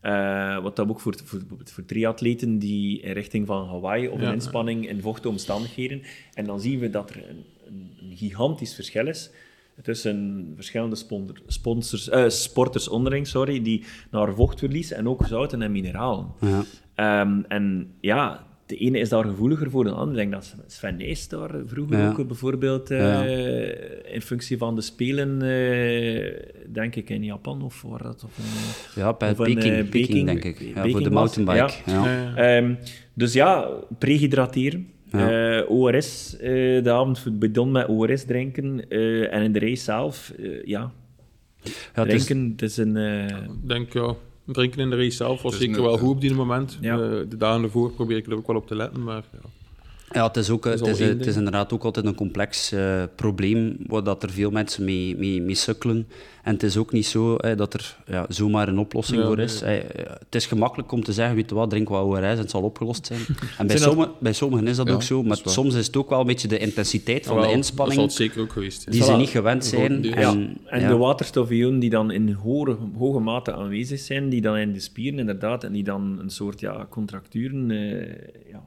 Eh, wat dat ook voor, voor, voor triatleten die in richting van Hawaii of Ja. een inspanning in vochte omstandigheden. En dan zien we dat er een, een, een gigantisch verschil is tussen verschillende sponsors, eh, sporters onderling, sorry, die naar vochtverlies en ook zouten en mineralen. Ja. Ehm, en ja, de ene is daar gevoeliger voor dan de ander. Ik denk dat Sven Nys daar vroeger Ja. ook bijvoorbeeld eh, in functie van de Spelen, eh, denk ik in Japan of waar dat of een, Ja, bij een, Peking, eh, Peking, Peking- denk ik. Ja, Peking voor de mountainbike. Ja. Eh, Ehm, dus ja, prehydrateren. Ja. Eh, ORS, eh, de avond bidon met ORS drinken. eh, en in de race zelf, eh, ja, Ja, het is- drinken. Het is een... eh, Ik denk, ja, drinken in de race zelf was zeker een- wel goed op die moment. Ja. Eh, de dagen ervoor probeer ik er ook wel op te letten, maar ja. Ja, het is, ook, het, is, het is inderdaad ook altijd een complex eh, probleem waar dat er veel mensen mee, mee, mee sukkelen. En het is ook niet zo eh, dat er ja, zomaar een oplossing Ja, voor is. Eh, eh, het is gemakkelijk om te zeggen, weet je wat, drink wat ORS en het zal opgelost zijn. [laughs] En bij, Zijn dat- sommigen, bij sommigen is dat Ja, ook zo, maar is soms is het ook wel een beetje de intensiteit van Wel, de Dat inspanning zal het zeker ook geweest zijn. die ze niet gewend zijn. En, en ja. de waterstofionen die dan in hoge, hoge mate aanwezig zijn, die dan in de spieren inderdaad, en die dan een soort ja, contracturen, ja,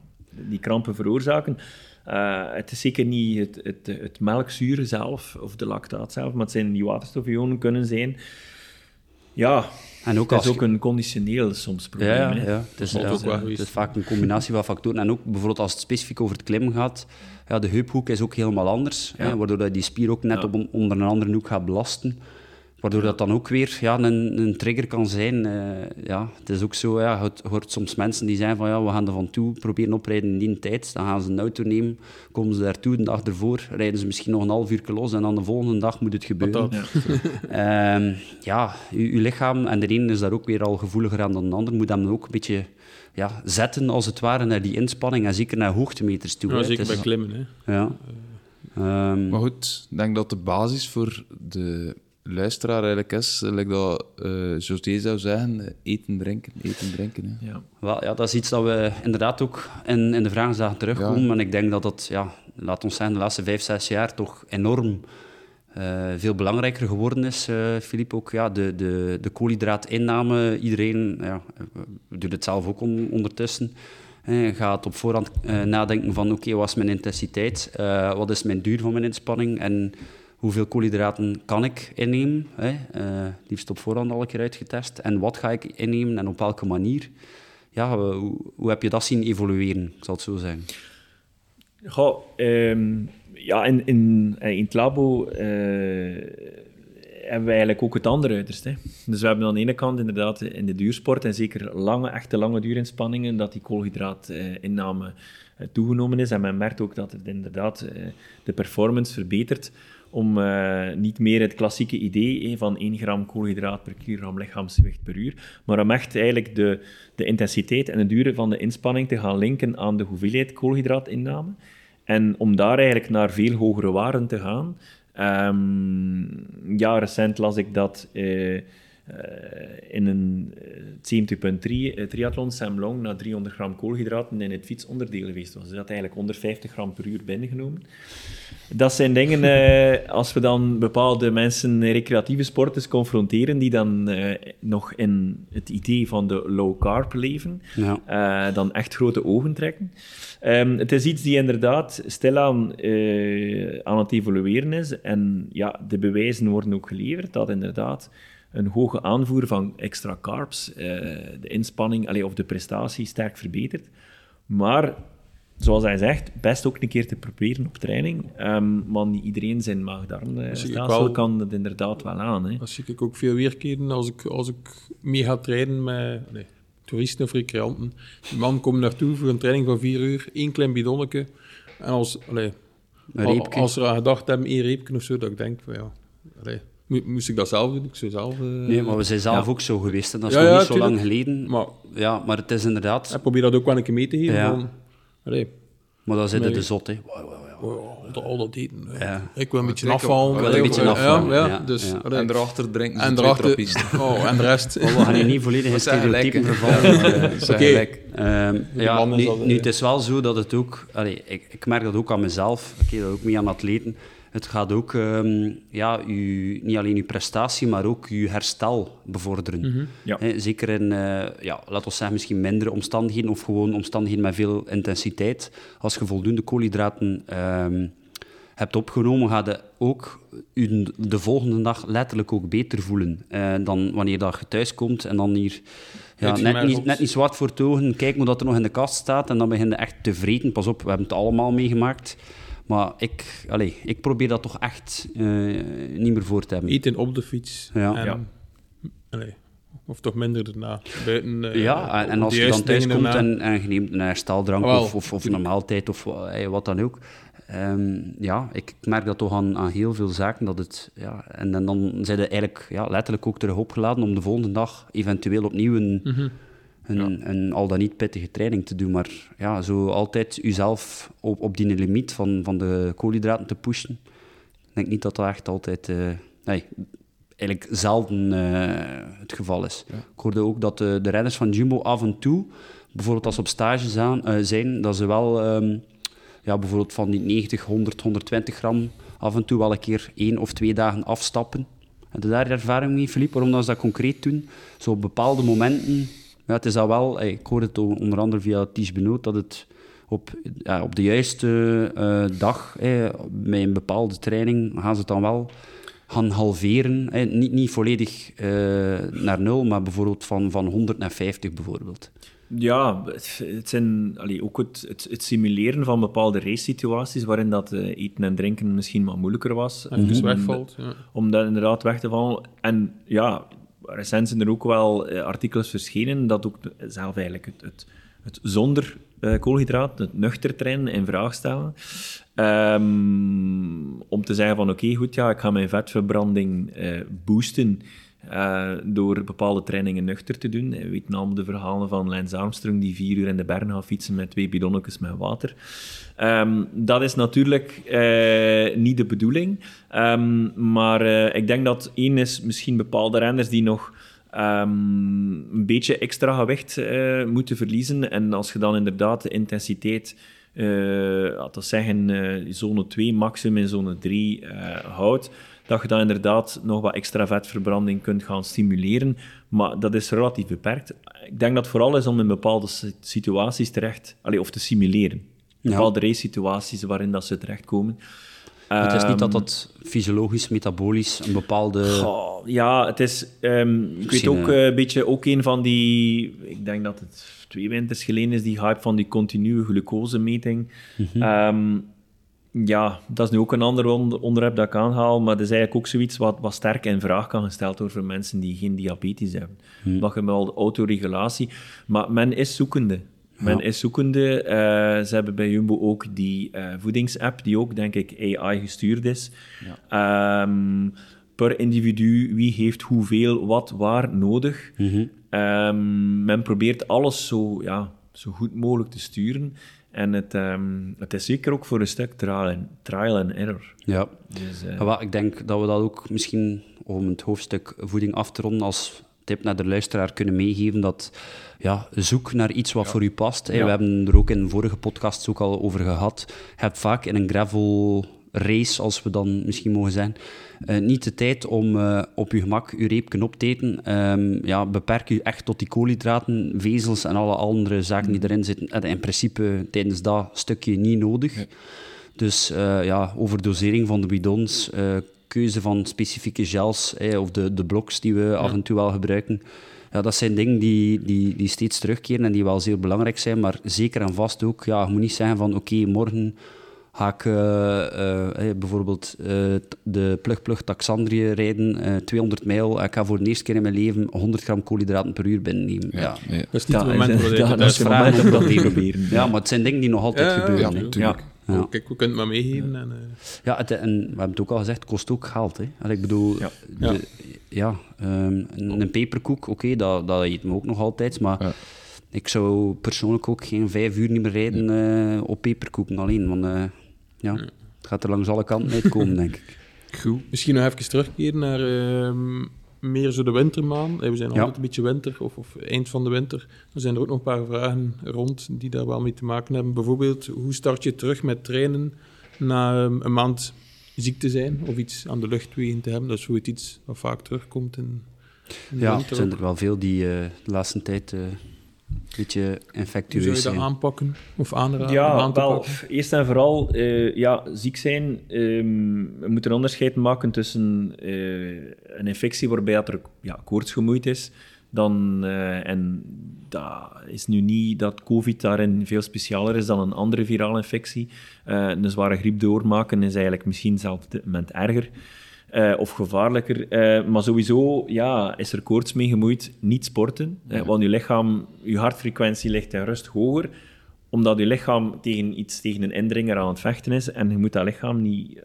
die krampen veroorzaken. Eh, het is zeker niet het, het, het melkzuur zelf, of de lactaat zelf, maar het zijn die waterstofionen kunnen zijn. Ja, En ook het als is je- ook een conditioneel soms probleem. Ja, ja. Het, is, ja, ook wel het is vaak een combinatie van factoren. En ook bijvoorbeeld als het specifiek over het klimmen gaat, ja, de heuphoek is ook helemaal anders. Hè, waardoor dat die spier ook net Ja. op een, onder een andere hoek gaat belasten. Waardoor dat dan ook weer ja, een, een trigger kan zijn. Eh, ja, het is ook zo, ja, je hoort- soms mensen die zeggen van ja, we gaan er van toe proberen oprijden in die tijd. Dan gaan ze een auto nemen, komen ze daartoe de dag ervoor, rijden ze misschien nog een half uur los en dan de volgende dag moet het gebeuren. Ja. [laughs] Ehm, ja, uw, uw lichaam, en de ene is daar ook weer al gevoeliger aan dan de ander, moet hem ook een beetje ja, zetten, als het ware, naar die inspanning en zeker naar hoogtemeters toe. Ja, hè. zeker Het is- bij klimmen. Hè. ja. Ehm, Maar goed, ik denk dat de basis voor de luisteraar eigenlijk is, like dat eh José zou zeggen, eten, drinken, eten, drinken. Hè. Ja. Wel, ja, dat is iets dat we inderdaad ook in, in de vragen zagen terugkomen. Ja. En ik denk dat dat, ja, laat ons zeggen, de laatste vijf, zes jaar toch enorm eh, veel belangrijker geworden is, eh Filip. Ook ja, de, de, de koolhydraatinname, iedereen ja, doet het zelf ook on- ondertussen. Gaat op voorhand nadenken van oké, wat is mijn intensiteit? Eh, wat is mijn duur van mijn inspanning? En hoeveel koolhydraten kan ik innemen? Hè? Eh, liefst op voorhand al een keer uitgetest. En wat ga ik innemen en op welke manier? Ja, eh, hoe, heb je dat zien evolueren? Ik zal het zo zeggen. Goh, ehm, ja, in, in, in het labo eh, hebben we eigenlijk ook het andere uiterste. Dus we hebben aan de ene kant inderdaad in de duursport, en zeker lange, echte lange duurinspanningen, dat die koolhydraatinname eh, toegenomen is. En men merkt ook dat het inderdaad eh, de performance verbetert om uh, niet meer het klassieke idee van 1 gram koolhydraat per kilogram lichaamsgewicht per uur, maar om echt eigenlijk de, de intensiteit en de duur van de inspanning te gaan linken aan de hoeveelheid koolhydraatinname. En om daar eigenlijk naar veel hogere waarden te gaan. Um, ja, recent las ik dat uh, in een 70.3 triathlon Sam Long na 300 gram koolhydraten in het fietsonderdeel geweest was. Dus dat eigenlijk 150 gram per uur binnengenomen. Dat zijn dingen, [laughs] als we dan bepaalde mensen, recreatieve sporters, confronteren, die dan nog in het idee van de low carb leven, ja. dan echt grote ogen trekken. Um, het is iets die inderdaad stilaan aan het evolueren is. En ja, de bewijzen worden ook geleverd dat inderdaad een hoge aanvoer van extra carbs de inspanning allee, of de prestatie sterk verbetert. Maar zoals hij zegt, best ook een keer te proberen op training. Um, want niet iedereen zijn maag-darmstelsel kan dat inderdaad wel aan. Hè. Dat zie ik ook veel weerkeren als ik, als ik mee ga trainen met nee, toeristen of recreanten. Die man komt naartoe voor een training van vier uur, één klein bidonnetje. En als, allee, als er aan gedacht hebben, één reepje of zo, dat ik denk van ja... Allee, Moest ik dat zelf doen? Ik zou zelf... Uh... Nee, maar we zijn zelf ja. ook zo geweest. En dat is ja, nog ja, niet zo lang geleden. Maar, ja, maar het is inderdaad... Ik probeer dat ook wel een keer mee te geven. Ja. Allee. Maar dan zitten de zot, hè. Oh, al dat eten. Ja. Ik wil een beetje afvallen. Ik wil een beetje afvallen. Ja, ja, dus, ja. En erachter drinken en erachter, [laughs] Oh, en de rest. Oh, [laughs] we gaan hier niet volledig in stereotypen vervallen. Oké. Okay. Um, ja, nu, nu, het is wel zo dat het ook... Allee, ik, ik merk dat ook aan mezelf. Ik okay, dat ook mee aan atleten het gaat ook um, ja, u, niet alleen uw prestatie, maar ook uw herstel bevorderen. Mm -hmm. zeker in, uh, ja, laten we zeggen, misschien mindere omstandigheden of gewoon omstandigheden met veel intensiteit. Als je voldoende koolhydraten um, hebt opgenomen, ga je ook u de volgende dag letterlijk ook beter voelen uh, dan wanneer dat je thuis komt en dan hier ja, net, niet, net niet zwart voor het ogen, kijk wat er nog in de kast staat en dan begin je echt te vreten. Pas op, we hebben het allemaal meegemaakt. Maar ik, allez, ik probeer dat toch echt uh, niet meer voor te hebben. Eten op de fiets. Ja. En, ja. Allez, of toch minder daarna. Buiten, uh, ja, en, en als je dan thuis komt en, en je neemt een herstaldrank oh, of, of, of een maaltijd of uh, wat dan ook. Um, ja, ik merk dat toch aan, aan heel veel zaken. Dat het, ja, en, en dan zijn ze eigenlijk ja, letterlijk ook terug opgeladen om de volgende dag eventueel opnieuw een, mm -hmm een, een, al dan niet pittige training te doen. Maar ja, zo altijd jezelf op, op die limiet van, van de koolhydraten te pushen. Ik denk niet dat dat echt altijd... Uh, nee, eigenlijk zelden uh, het geval is. Ik hoorde ook dat de, de renners van Jumbo af en toe, bijvoorbeeld als ze op stage zijn, uh, zijn dat ze wel um, ja, bijvoorbeeld van die 90, 100, 120 gram af en toe wel een keer één of twee dagen afstappen. Heb je daar ervaring mee, Filip? Waarom dat ze dat concreet doen? Zo op bepaalde momenten ja, het is al wel, ik hoorde het onder andere via Ties Benoot, dat het op, ja, op de juiste uh, dag, eh, met een bepaalde training, gaan ze het dan wel gaan halveren. Eh, niet, niet volledig uh, naar nul, maar bijvoorbeeld van, van 100 naar 50 bijvoorbeeld. Ja, het zijn allee, ook het, het, het, simuleren van bepaalde race-situaties waarin dat uh, eten en drinken misschien wat moeilijker was. En dus wegvalt. Ja. Om dat inderdaad weg te vallen. En ja, recent zijn er ook wel uh, artikels verschenen dat ook zelf eigenlijk het, het, het zonder uh, koolhydraat, het nuchter trainen, in vraag stellen. Um, om te zeggen van oké, goed, ja, ik ga mijn vetverbranding uh, boosten door bepaalde trainingen nuchter te doen. Weet namelijk de verhalen van Lance Armstrong die vier uur in de bergen gaat fietsen met twee bidonnetjes met water. Um, dat is natuurlijk uh, niet de bedoeling. Um, maar uh, ik denk dat één is misschien bepaalde renners die nog um, een beetje extra gewicht moeten verliezen. En als je dan inderdaad de intensiteit laten we zeggen, zone 2 maximum in zone 3 uh, houdt, dat je dan inderdaad nog wat extra vetverbranding kunt gaan stimuleren. Maar dat is relatief beperkt. Ik denk dat het vooral is om in bepaalde situaties terecht, allez, of te simuleren. Bepaalde race-situaties waarin dat ze terechtkomen. Het is niet dat ehm, dat fysiologisch, metabolisch een bepaalde... Goh, ja, het is... Um, ik weet ook een beetje ook een van die... Ik denk dat het twee winters geleden is, die hype van die continue glucosemeting. Mm -hmm. um, ja, dat is nu ook een ander onder- onderwerp dat ik aanhaal, maar dat is eigenlijk ook zoiets wat, wat sterk in vraag kan gesteld worden voor mensen die geen diabetes hebben. Dat je wel autoregulatie, maar men is zoekende. Men is zoekende. Eh, ze hebben bij Jumbo ook die eh, voedingsapp, die ook, denk ik, AI gestuurd is. Ehm, per individu, wie heeft hoeveel, wat, waar nodig. Ehm, men probeert alles zo, ja, zo goed mogelijk te sturen. En het, ehm, het is zeker ook voor een stuk trial and, trial and error. Ja. Dus, eh, wat, ik denk dat we dat ook misschien, om het hoofdstuk voeding af te ronden, als tip naar de luisteraar kunnen meegeven, dat ja, zoek naar iets wat voor u past. Ja. We hebben er ook in vorige podcasts ook al over gehad. Je hebt vaak in een gravel race, als we dan misschien mogen zijn, eh, niet de tijd om eh, op je gemak je reepken op te eten. Ehm, ja, beperk je echt tot die koolhydraten, vezels en alle andere zaken die erin zitten. En in principe tijdens dat stukje niet nodig. Dus eh, ja, overdosering van de bidons, eh, keuze van specifieke gels eh, of de, de bloks die we af en toe wel gebruiken. Ja, dat zijn dingen die, die, die steeds terugkeren en die wel zeer belangrijk zijn, maar zeker en vast ook. Ja, je moet niet zeggen van oké, morgen ga ik eh, eh, eh, bijvoorbeeld eh, de plug-plug Taxandrië rijden, eh, 200 mijl. en Ik ga voor de eerste keer in mijn leven 100 gram koolhydraten per uur binnennemen. Ja, ja. nee. Dat is niet dat het moment dat- het dat is het uitvraagt. moment om dat te proberen. proberen. maar het zijn dingen die nog altijd Ja, gebeuren. ja. Ja. Oh, Kijk, we kunnen het maar meegeven. En, eh, Ja, het, en we hebben het ook al gezegd, het kost ook geld. Hè. En ik bedoel, Ja. de- Ja. ja, ehm, een, een peperkoek, oké, dat, dat eten we ook nog altijd, maar Ja. ik zou persoonlijk ook geen vijf uur niet meer rijden eh, op peperkoeken alleen, want eh, ja, het gaat er langs alle kanten uitkomen, denk ik. [laughs] Goed. Misschien nog even terugkeren naar ehm, meer zo de wintermaan. We zijn Ja. altijd een beetje winter, of, of eind van de winter. Er zijn er ook nog een paar vragen rond die daar wel mee te maken hebben. Bijvoorbeeld, hoe start je terug met trainen na ehm, een maand ziek te zijn of iets aan de luchtwegen te hebben? Dat is zoiets iets wat vaak terugkomt in, in de Ja, er zijn er wel veel die eh, de laatste tijd eh, een beetje Hoe zou je infectieus dat zijn. aanpakken of aanraden? Ja, aan te wel, pakken? eerst en vooral, eh, ja, ziek zijn. ehm, we moeten een onderscheid maken tussen eh, een infectie waarbij dat er ja, koorts gemoeid is, dan, eh, en dat is nu niet dat COVID daarin veel specialer is dan een andere virale infectie. Eh, een zware griep doormaken is eigenlijk misschien zelfs op dit moment erger. Eh, of gevaarlijker. Eh, maar sowieso ja, is er koorts mee gemoeid. Niet sporten, eh, want je lichaam, je hartfrequentie ligt in rust hoger omdat je lichaam tegen iets, tegen een indringer aan het vechten is en je moet dat lichaam niet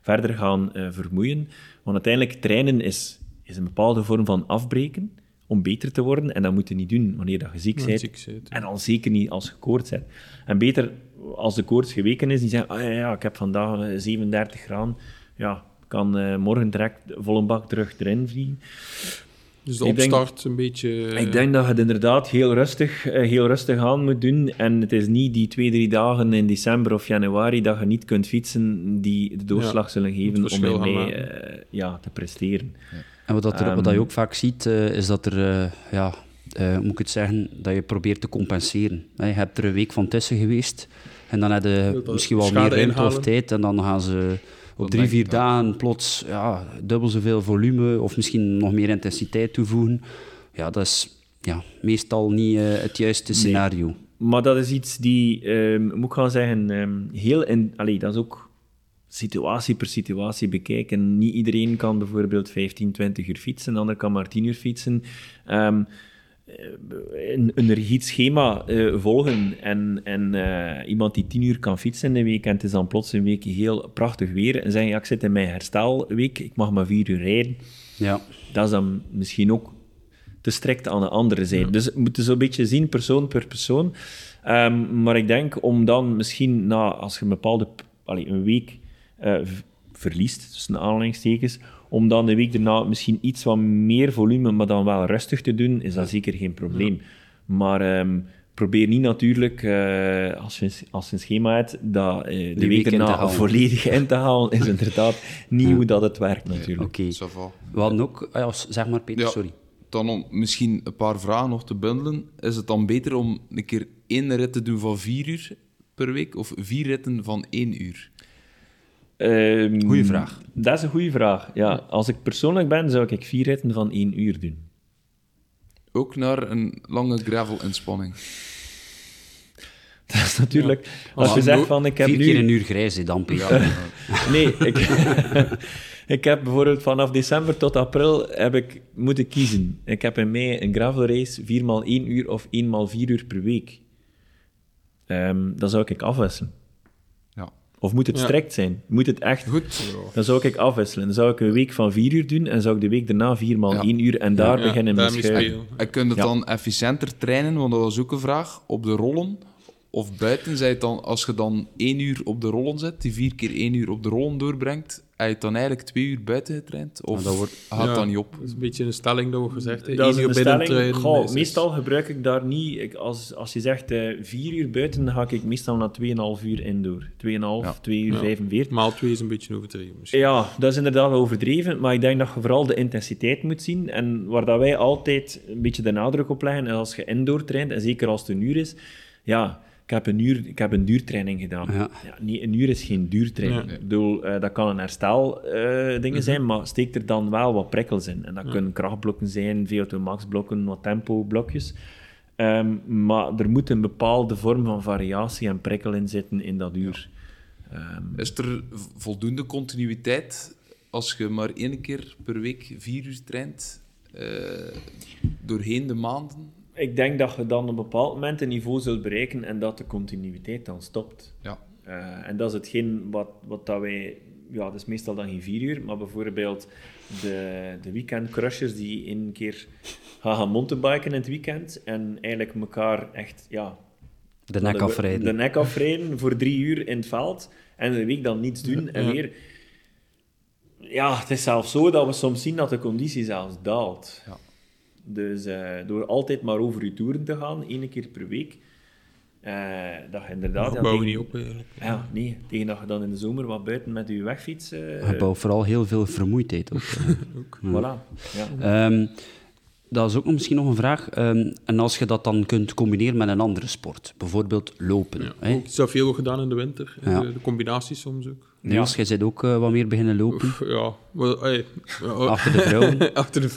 verder gaan vermoeien. Want uiteindelijk trainen is, is een bepaalde vorm van afbreken om beter te worden en dat moet je niet doen wanneer dat je ziek Ja, bent. ziek bent, ja. En al zeker niet als je koorts hebt. En beter als de koorts geweken is, die zeggen, ah ja, ja ik heb vandaag eh, 37 graden, ja, kan eh, morgen direct volle bak terug erin vliegen. Dus de Ik denk- opstart een beetje... Ik denk dat je het inderdaad heel rustig, eh, heel rustig aan moet doen. En het is niet die twee, drie dagen in december of januari dat je niet kunt fietsen die de doorslag Ja, zullen geven om ermee eh, ja, te presteren. En wat, dat er, wat dat je ook vaak ziet, eh, is dat er, eh, ja, eh, moet ik het zeggen, dat je probeert te compenseren. Je hebt er een week van tussen geweest en dan heb je misschien wel meer ruimte of tijd en dan gaan ze op drie, vier dagen plots ja, dubbel zoveel volume of misschien nog meer intensiteit toevoegen. Ja, dat is ja, meestal niet eh, het juiste scenario. Maar dat is iets die, ehm, moet ik gaan zeggen, ehm, heel in... Allee, dat is ook situatie per situatie bekijken. Niet iedereen kan bijvoorbeeld 15, 20 uur fietsen, de ander kan maar 10 uur fietsen. Eh, een, een rigide schema eh, volgen en, en eh, iemand die 10 uur kan fietsen in de week en het is dan plots een week heel prachtig weer en zeggen, ja, ik zit in mijn herstelweek, ik mag maar 4 uur rijden Ja, dat is dan misschien ook te strikt aan de andere zijde. Dus we moeten zo'n beetje zien, persoon per persoon. Ehm, maar ik denk om dan misschien, na, als je een bepaalde allee, een week eh, v- verliest, tussen aanhalingstekens, om dan de week daarna misschien iets wat meer volume, maar dan wel rustig te doen, is dat zeker geen probleem. Maar ehm, probeer niet natuurlijk, eh, als, je, als je een schema hebt, dat eh, de week halen. volledig in te halen, is inderdaad niet hoe dat het werkt natuurlijk. oké. Va. We hadden ook... ah ja, zeg maar, Peter, Ja. sorry. Dan om misschien een paar vragen nog te bundelen. Is het dan beter om een keer één rit te doen van vier uur per week of vier ritten van één uur? Ehm, Goeie vraag. Dat is een goede vraag. Ja, als ik persoonlijk ben, zou ik vier ritten van één uur doen. Ook naar een lange gravel-inspanning. Dat is natuurlijk... Als je zegt van, ik heb Vier nu... keer een uur grijs, dan. [laughs] Nee, ik, [laughs] ik heb bijvoorbeeld vanaf december tot april heb ik moeten kiezen. Ik heb in mei een gravel race 4 x 1 uur of 1 x 4 uur per week. Ehm dan zou ik afwisselen. Of moet het Ja. strikt zijn? Moet het echt... Goed. Dan zou ik afwisselen. Dan zou ik een week van 4 uur doen en zou ik de week daarna 4 x Ja. 1 uur en daar Ja, beginnen met schuiven. En kun je het Ja. dan efficiënter trainen? Want dat was ook een vraag. Op de rollen of buiten, zei het dan, als je dan één uur op de rollen zet, die vier keer één uur op de rollen doorbrengt, heb je het dan eigenlijk twee uur buiten getraind? Of dat wordt- gaat Ja. dat niet op? Dat is een beetje een stelling dat we gezegd hebben. Dat is Eén uur een binnen stelling. trainen Goh, meestal gebruik ik daar niet... Ik, als, als je zegt eh 4 uur buiten, dan ga ik meestal naar 2,5 uur indoor. 2,5, Ja. 2 uur Ja. 45. Maal twee is een beetje overdreven misschien. Ja, dat is inderdaad wel overdreven, maar ik denk dat je vooral de intensiteit moet zien. En waar dat wij altijd een beetje de nadruk op leggen, is als je indoor traint, en zeker als het een uur is, ja, ik heb een, uur, ik heb een duurtraining gedaan. Ja. nee, een uur is geen duurtraining. Nee. Ik bedoel, eh, dat kan een herstel dingen zijn, maar steek er dan wel wat prikkels in. En dat kunnen krachtblokken zijn, VO2 max blokken, wat tempo blokjes. Ehm, maar er moet een bepaalde vorm van variatie en prikkel in zitten in dat uur. Ehm, Is er voldoende continuïteit als je maar één keer per week vier uur traint, eh, doorheen de maanden? Ik denk dat je dan op een bepaald moment een niveau zult bereiken en dat de continuïteit dan stopt. Ja. Eh, en dat is hetgeen wat, wat dat wij... Ja, dat is meestal dan geen vier uur, maar bijvoorbeeld de, de weekendcrushers die een keer gaan gaan mountainbiken in het weekend en eigenlijk elkaar echt, ja... De nek afrijden. De nek afrijden voor drie uur in het veld en een week dan niets doen en weer... Ja, het is zelfs zo dat we soms zien dat de conditie zelfs daalt. Ja. Dus eh, door altijd maar over je toeren te gaan, één keer per week, eh, dat je inderdaad... Dat we tegen- niet op eigenlijk. Ja, nee. Tegen dat je dan in de zomer wat buiten met je wegfiets... eh, Je bouwt vooral heel veel vermoeidheid op. [laughs] Voilà. Ja. Ehm, dat is ook nog misschien nog een vraag. Ehm, en als je dat dan kunt combineren met een andere sport, bijvoorbeeld lopen. Ja. hè? Ook iets dat veel gedaan in de winter. Ja. De, de combinaties soms ook. Niels, jij bent ook eh, wat meer beginnen lopen Oef, ja, hey, ja, achter de vrouwen. [laughs] achter de...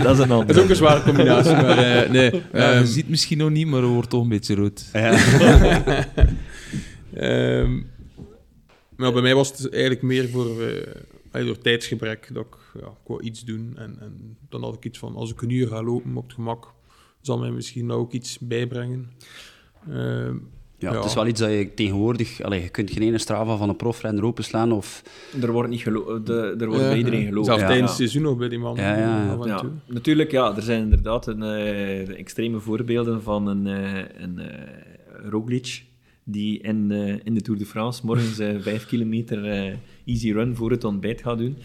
[laughs] Dat is een Dat is ook een zware combinatie, [laughs] maar eh, nee. Ja, Ehm, je ziet misschien nog niet, maar je wordt toch een beetje rood. Ehm, maar bij mij was het eigenlijk meer voor, eh, door tijdsgebrek dat ik, ja, ik wou iets doen. En, en dan had ik iets van, als ik een uur ga lopen op het gemak, zal mij misschien ook iets bijbrengen. Ehm, Ja, Ja. Het is wel iets dat je tegenwoordig... Allee, je kunt geen ene Strava van een profrenner openslaan of... Er wordt, niet gelo- de, er wordt ja, bij iedereen geloofd. Zelfs Ja. tijdens het seizoen nog bij die man. Ja, natuurlijk, ja. Er zijn inderdaad een, eh, extreme voorbeelden van een, eh een eh, Roglic die in, eh, in de Tour de France morgens [laughs] vijf kilometer easy run voor het ontbijt gaat doen.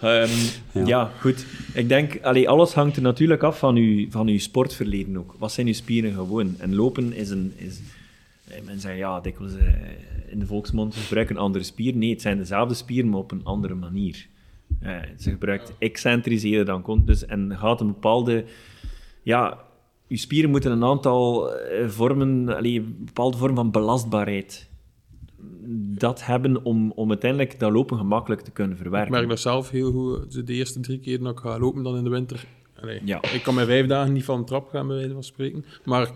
Ehm, Ja. ja. goed. Ik denk, allee, alles hangt er natuurlijk af van uw, van uw sportverleden ook. Wat zijn uw spieren gewoon? En lopen is een... Is, eh, men zegt, ja, dikwijls eh, in de volksmond gebruiken een andere spier. Nee, het zijn dezelfde spieren, maar op een andere manier. Eh, ze gebruikt excentriseren dan kon. Dus, en gaat een bepaalde... Ja, je spieren moeten een aantal eh, vormen... allee, een bepaalde vorm van belastbaarheid dat hebben om, om uiteindelijk dat lopen gemakkelijk te kunnen Ik verwerken. merk dat zelf heel goed. De eerste drie keer dat ik ga lopen dan in de winter. Allee, Ja. Ik kan met vijf dagen niet van de trap gaan, bij wijze van spreken. Maar ik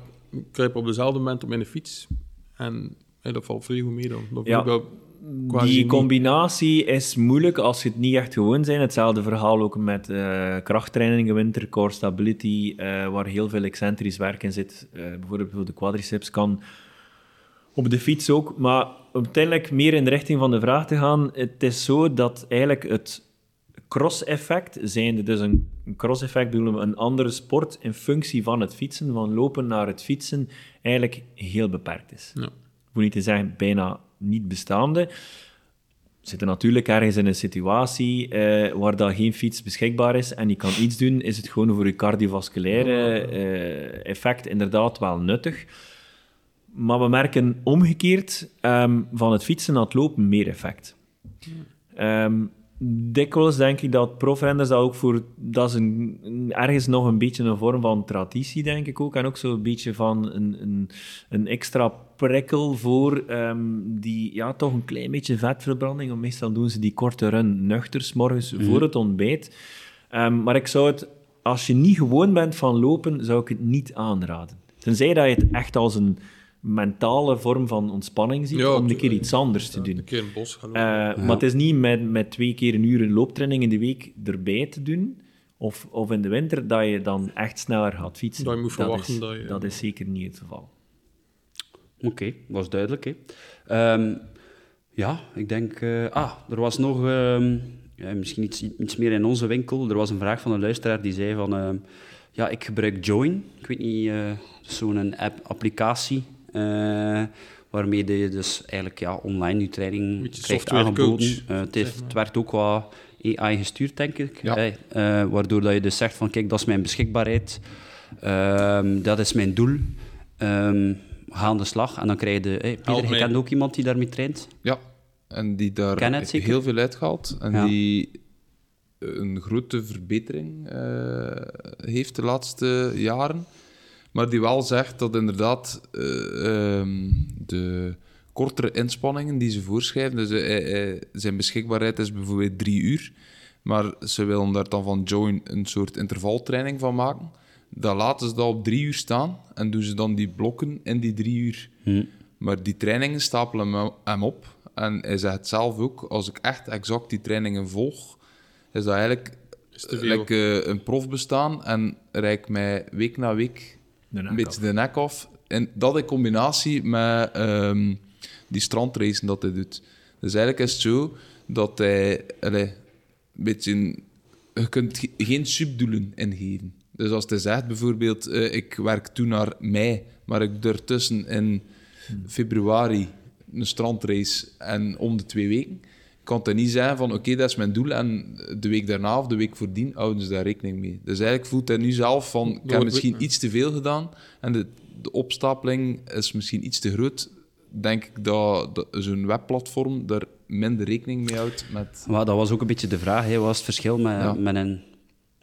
kruip op dezelfde moment op mijn fiets. En hey, dat valt vrij goed mee dan. Dat Ja. wel Die combinatie is moeilijk als je het niet echt gewoon bent. Hetzelfde verhaal ook met eh krachttraining in winter, core stability, eh, waar heel veel excentrisch werk in zit. Eh, bijvoorbeeld voor de quadriceps kan op de fiets ook. Maar uiteindelijk meer in de richting van de vraag te gaan. Het is zo dat eigenlijk het cross-effect, zijnde dus een, een cross-effect bedoelen we een andere sport in functie van het fietsen, van lopen naar het fietsen, eigenlijk heel beperkt is. Ja. Ik moet niet te zeggen bijna niet bestaande. We zitten natuurlijk ergens in een situatie eh, waar dat geen fiets beschikbaar is en je kan iets doen, is het gewoon voor je cardiovasculaire eh, effect inderdaad wel nuttig. Maar we merken omgekeerd ehm, van het fietsen naar het lopen meer effect. Ehm, dikwijls denk ik dat profrenners dat ook voor... Dat is een, ergens nog een beetje een vorm van traditie, denk ik ook. En ook zo'n beetje van een, een, een extra prikkel voor ehm, die... Ja, toch een klein beetje vetverbranding. Want meestal doen ze die korte run nuchter, 's morgens voor het ontbijt. Ehm, maar ik zou het... Als je niet gewoon bent van lopen, zou ik het niet aanraden. Tenzij dat je het echt als een mentale vorm van ontspanning ziet, Ja, om een keer iets anders te Ja, doen. Een keer in het bos gaan lopen. Eh, Maar het is niet met, met twee keer een uur een looptraining in de week erbij te doen, of, of in de winter, dat je dan echt sneller gaat fietsen. Dat je moet verwachten is, dat je- dat is zeker niet het geval. Oké, dat was duidelijk. Hè. Ehm, ja, ik denk... eh, ah, er was nog... ehm, ja, misschien iets, iets meer in onze winkel. Er was een vraag van een luisteraar die zei van... ehm, ja, ik gebruik Join. Ik weet niet, eh, zo'n app, applicatie... eh, waarmee je dus eigenlijk ja, online je training Beetje krijgt aangeboden. Eh, het, heeft, het werd ook wat AI gestuurd, denk ik. Ja. Eh, eh, waardoor dat je dus zegt van, kijk, dat is mijn beschikbaarheid. Ehm, dat is mijn doel. Ehm, ga aan de slag. En dan krijg je... de- hey, Pieter, je kent ook iemand die daarmee traint? Ja, en die daar heel veel uitgehaald. En Ja. die een grote verbetering eh, heeft de laatste jaren. Maar die wel zegt dat inderdaad eh, ehm, de kortere inspanningen die ze voorschrijven, dus eh, eh, zijn beschikbaarheid is bijvoorbeeld drie uur, maar ze willen daar dan van Join een soort intervaltraining van maken. Dan laten ze dat op drie uur staan en doen ze dan die blokken in die drie uur. Maar die trainingen stapelen hem- op. En hij zegt zelf ook, als ik echt exact die trainingen volg, is dat eigenlijk like, een prof bestaan en rijk mij week na week een beetje de nek af. En dat in combinatie met ehm, die strandracen dat hij doet. Dus eigenlijk is het zo dat hij allee, een beetje... Je kunt ge- geen subdoelen ingeven. Dus als hij zegt bijvoorbeeld, eh, ik werk toe naar mei, maar ik ertussen in februari een strandrace en om de twee weken, kan het niet zijn van oké, dat is mijn doel en de week daarna of de week voordien houden ze daar rekening mee. Dus eigenlijk voelt hij nu zelf van, ik heb misschien iets te veel gedaan en de, de opstapeling is misschien iets te groot. Denk ik dat, dat zo'n webplatform daar minder rekening mee houdt met... Maar dat was ook een beetje de vraag. Hè. Wat is het verschil met, Ja. met een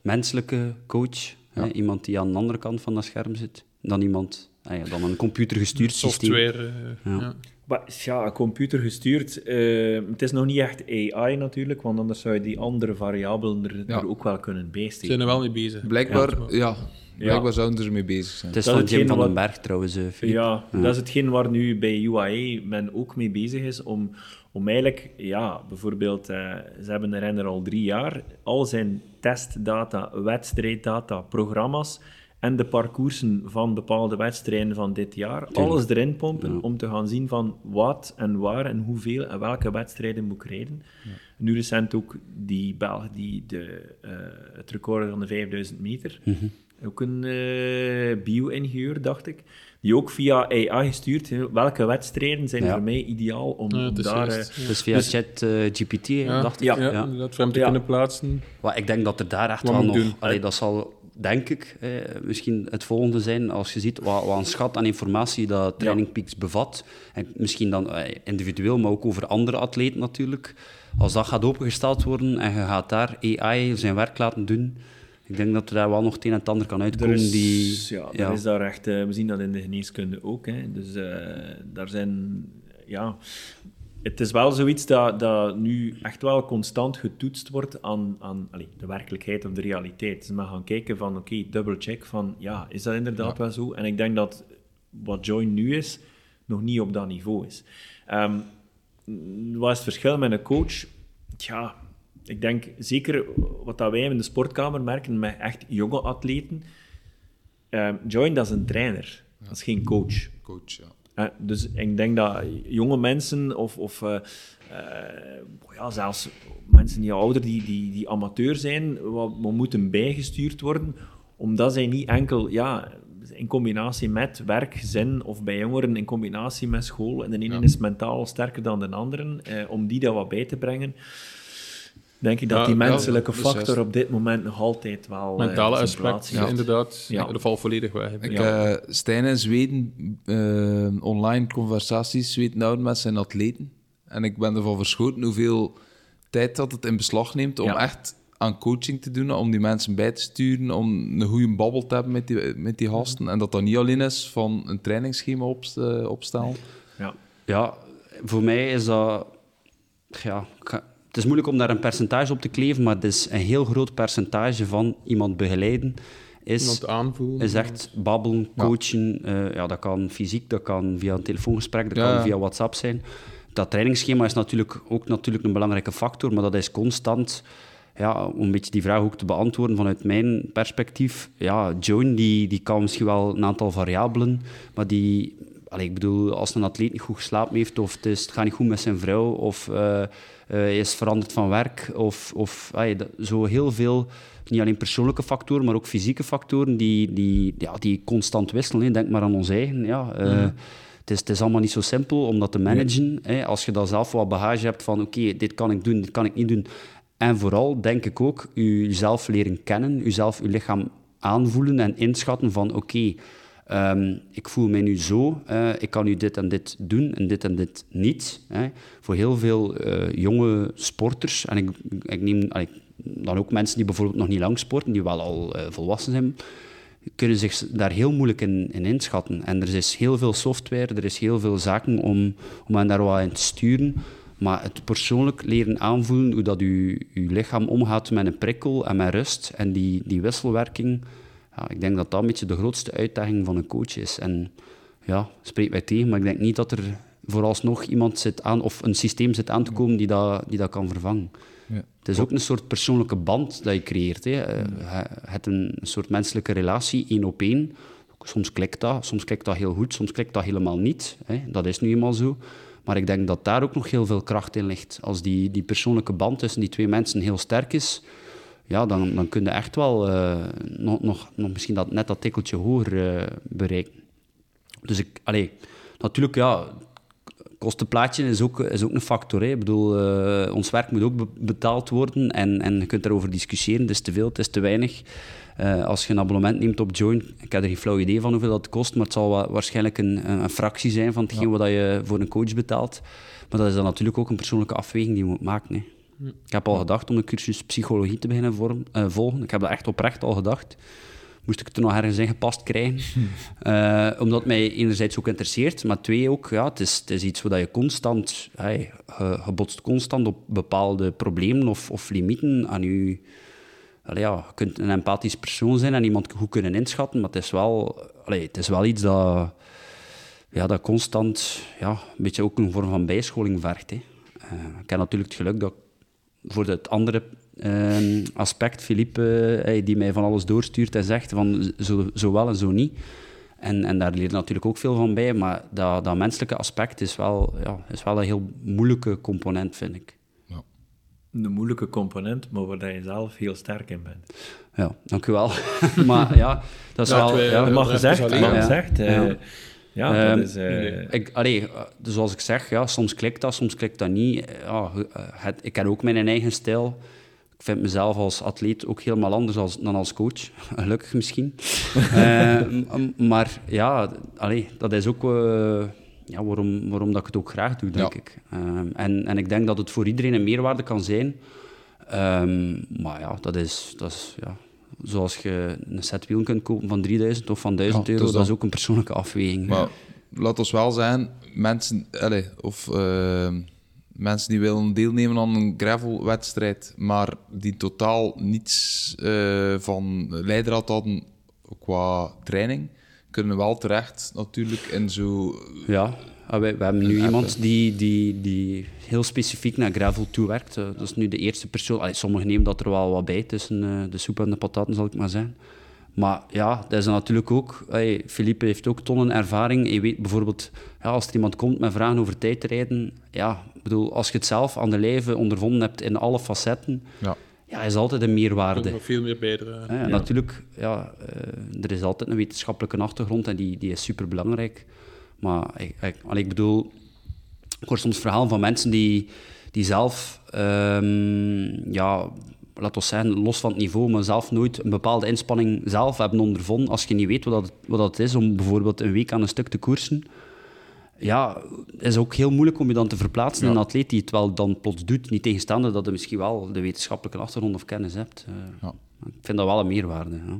menselijke coach? Hè? Iemand die aan de andere kant van dat scherm zit, dan iemand... ah ja, dan een computergestuurd systeem. Software. eh, Ja. Ja. Maar ja, computer gestuurd. eh, het is nog niet echt AI natuurlijk, want anders zou je die andere variabelen er, Ja. er ook wel kunnen Ze bijsteken. zijn er wel mee bezig. Blijkbaar, ja, blijkbaar zouden ze ermee bezig zijn. Het is Dat van Jim van den Berg trouwens, eh. Ja, dat is hetgeen waar nu bij UAE men ook mee bezig is, om, om eigenlijk, ja, bijvoorbeeld, eh, ze hebben een renner al drie jaar, al zijn testdata, wedstrijddata, programma's en de parcoursen van bepaalde wedstrijden van dit jaar, alles erin pompen om te gaan zien van wat en waar en hoeveel en welke wedstrijden moet ik rijden. Nu recent ook die Belg die de, eh, het record van de 5000 meter, ook een eh, bio-ingenieur, dacht ik, die ook via AI gestuurd, welke wedstrijden zijn Ja. voor mij ideaal om, daar... juist, eh, ja. Dus via Dus- chat GPT, hè, Ja. dacht ik. Ja. Ja, Ja. inderdaad, voor hem te Ja. kunnen plaatsen. Maar ik denk dat er daar echt wel nog... Allee, dat zal, denk ik, eh, misschien het volgende zijn. Als je ziet wat, wat een schat aan informatie dat Training Peaks bevat. En misschien dan eh, individueel, maar ook over andere atleten natuurlijk. Als dat gaat opengesteld worden en je gaat daar AI zijn werk laten doen... Ik denk dat er daar wel nog het een en het ander kan uitkomen is, die... ja, ja. Er is daar echt, eh, we zien dat in de geneeskunde ook. Hè. Dus eh, daar zijn, ja, het is wel zoiets dat, dat nu echt wel constant getoetst wordt aan, aan de werkelijkheid of de realiteit. Dus we gaan kijken van, oké, double check van, ja, is dat inderdaad wel zo? En ik denk dat wat Join nu is, nog niet op dat niveau is. Ehm, wat is het verschil met een coach? Ja, ik denk zeker wat dat wij in de sportkamer merken met echt jonge atleten. Ehm, Join, dat is een trainer. Dat is geen coach. Coach, ja. Dus ik denk dat jonge mensen of, of eh, eh, ja, zelfs mensen die ouder, die, die, die amateur zijn, wat, wat moeten bijgestuurd worden, omdat zij niet enkel ja, in combinatie met werk, gezin of bij jongeren in combinatie met school, en de ene Ja. is mentaal sterker dan de andere, eh, om die dat wat bij te brengen, denk ik dat Ja, die menselijke is factor op dit moment nog altijd wel eh, Mentale aspect, plaats heeft. ja. inderdaad. Ja. Dat valt volledig weg. Ik, Ja. eh, Stijn in Zweden, eh, online conversaties, Zweden houden met zijn atleten. En ik ben ervan verschoten hoeveel tijd dat het in beslag neemt om Ja. echt aan coaching te doen, om die mensen bij te sturen, om een goede babbel te hebben met die, met die gasten. En dat dat niet alleen is van een trainingsschema eh, opstellen. Ja. Ja, voor mij is dat... Ja, het is moeilijk om daar een percentage op te kleven, maar het is een heel groot percentage van iemand begeleiden is, Iemand aanvoelen. is echt babbelen, coachen. Ja. ja, dat kan fysiek, dat kan via een telefoongesprek, dat Ja. kan via WhatsApp zijn. Dat trainingsschema is natuurlijk ook natuurlijk een belangrijke factor, maar dat is constant... Ja, om een beetje die vraag ook te beantwoorden vanuit mijn perspectief. Ja, Joan die, die kan misschien wel een aantal variabelen, maar die... Allee, ik bedoel, als een atleet niet goed geslapen heeft, of het, is, het gaat niet goed met zijn vrouw, of eh, eh, hij is veranderd van werk, of, of allee, dat- zo heel veel, niet alleen persoonlijke factoren, maar ook fysieke factoren, die, die, ja, die constant wisselen. hè. Denk maar aan ons eigen. Ja, eh, het, is, het is allemaal niet zo simpel om dat te managen. Hè. Als je dan zelf wat bagage hebt van, oké, dit kan ik doen, dit kan ik niet doen. En vooral, denk ik ook, jezelf leren kennen, jezelf, je lichaam aanvoelen en inschatten van, oké, Ehm, ik voel mij nu zo, ik kan nu dit en dit doen en dit en dit niet. Hè. Voor heel veel eh, jonge sporters, en ik, ik neem dan ook mensen die bijvoorbeeld nog niet lang sporten, die wel al eh, volwassen zijn, kunnen zich daar heel moeilijk in, in inschatten. En er is heel veel software, er is heel veel zaken om, om hen daar wat in te sturen. Maar het persoonlijk leren aanvoelen hoe dat je, je lichaam omgaat met een prikkel en met rust en die, die wisselwerking, ja, ik denk dat dat een beetje de grootste uitdaging van een coach is. En ja, spreekt mij tegen, maar ik denk niet dat er vooralsnog iemand zit aan, of een systeem zit aan te komen die dat, die dat kan vervangen. Ja. Het is ook een soort persoonlijke band dat je creëert. Hè. Eh, Je hebt een soort menselijke relatie, één op één. Soms klikt dat, soms klikt dat heel goed, soms klikt dat helemaal niet. Hè. Dat is nu eenmaal zo. Maar ik denk dat daar ook nog heel veel kracht in ligt. Als die, die persoonlijke band tussen die twee mensen heel sterk is, ja, dan, dan kun je echt wel eh, nog, nog, nog misschien dat, net dat tikkeltje hoger eh, bereiken. Dus ik, allee, natuurlijk, ja, kostenplaatje is ook, is ook een factor. Hè. Ik bedoel, eh, ons werk moet ook be- betaald worden en, en je kunt daarover discussiëren. Het is te veel, het is te weinig. Als je een abonnement neemt op Join, ik heb er geen flauw idee van hoeveel dat kost, maar het zal wa- waarschijnlijk een, een fractie zijn van hetgeen wat je voor een coach betaalt. Maar dat is dan natuurlijk ook een persoonlijke afweging die je moet maken. Hè. Ik heb al gedacht om een cursus psychologie te beginnen vorm- eh, volgen. Ik heb dat echt oprecht al gedacht. Moest ik het er nog ergens in gepast krijgen. [laughs] Eh, omdat het mij enerzijds ook interesseert, maar twee ook, ja, het, is, het is iets waar je constant, hey, je, je botst constant op bepaalde problemen of, of limieten aan je... Allee, ja, je kunt een empathisch persoon zijn en iemand goed kunnen inschatten, maar het is wel, allee, het is wel iets dat, ja, dat constant ja, een beetje ook een vorm van bijscholing vergt. Hè. Eh, ik heb natuurlijk het geluk dat voor het andere eh, aspect, Philippe, eh, die mij van alles doorstuurt en zegt van zo, zo wel en zo niet. En, en daar leer je natuurlijk ook veel van bij, maar dat, dat menselijke aspect is wel, ja, is wel een heel moeilijke component, vind ik. Een moeilijke component, maar waar je zelf heel sterk in bent. Ja, dank u wel. [laughs] maar ja, dat is Ja, wel... ja, mag gezegd, mag Ja. gezegd. Ja. Ehm, dat is... eh, Ik, allee, eh, dus zoals ik zeg, ja, soms klikt dat, soms klikt dat niet. Eh, Ja, het, ik heb ook mijn eigen stijl. Ik vind mezelf als atleet ook helemaal anders als, dan als coach. [laughs] Gelukkig misschien. [laughs] Eh, m- maar ja, allee, dat is ook ja, waarom, waarom dat ik het ook graag doe, denk Ja. ik. Ehm, en, en ik denk dat het voor iedereen een meerwaarde kan zijn. Ehm, maar ja, dat is, dat is ja, zoals je een set wielen kunt kopen van 3000 of van 1000 Ja, euro. Dat is ook een persoonlijke afweging. Maar laat ons wel zijn, mensen, allez, of eh, mensen die willen deelnemen aan een gravelwedstrijd, maar die totaal niets eh, van leidraad hadden qua training, kunnen wel terecht natuurlijk in zo... Ja, ah, we hebben nu iemand die, die, die heel specifiek naar gravel toewerkt. Eh, dat is nu de eerste persoon. Allee, sommigen nemen dat er wel wat bij tussen eh, de soep en de pataten, zal ik maar zeggen. Maar ja, dat is dan natuurlijk ook... Hey, Philippe heeft ook tonnen ervaring. Je weet bijvoorbeeld, ja, als er iemand komt met vragen over tijdrijden... Ja, bedoel, als je het zelf aan de lijve ondervonden hebt in alle facetten... Ja. Ja, is altijd een meerwaarde. nog veel meer bijdragen. Ja, Natuurlijk, ja, eh, er is altijd een wetenschappelijke achtergrond en die, die is superbelangrijk. Maar ik, ik, ik bedoel, ik hoor soms verhalen van mensen die, die zelf, ehm, ja, laten we zeggen, los van het niveau, maar zelf nooit een bepaalde inspanning zelf hebben ondervonden. Als je niet weet wat dat, wat dat is om bijvoorbeeld een week aan een stuk te koersen, ja, het is ook heel moeilijk om je dan te verplaatsen in Ja. een atleet die het wel dan plots doet, niet tegenstaande dat je misschien wel de wetenschappelijke achtergrond of kennis hebt. Eh, Ja. Ik vind dat wel een meerwaarde. Ja.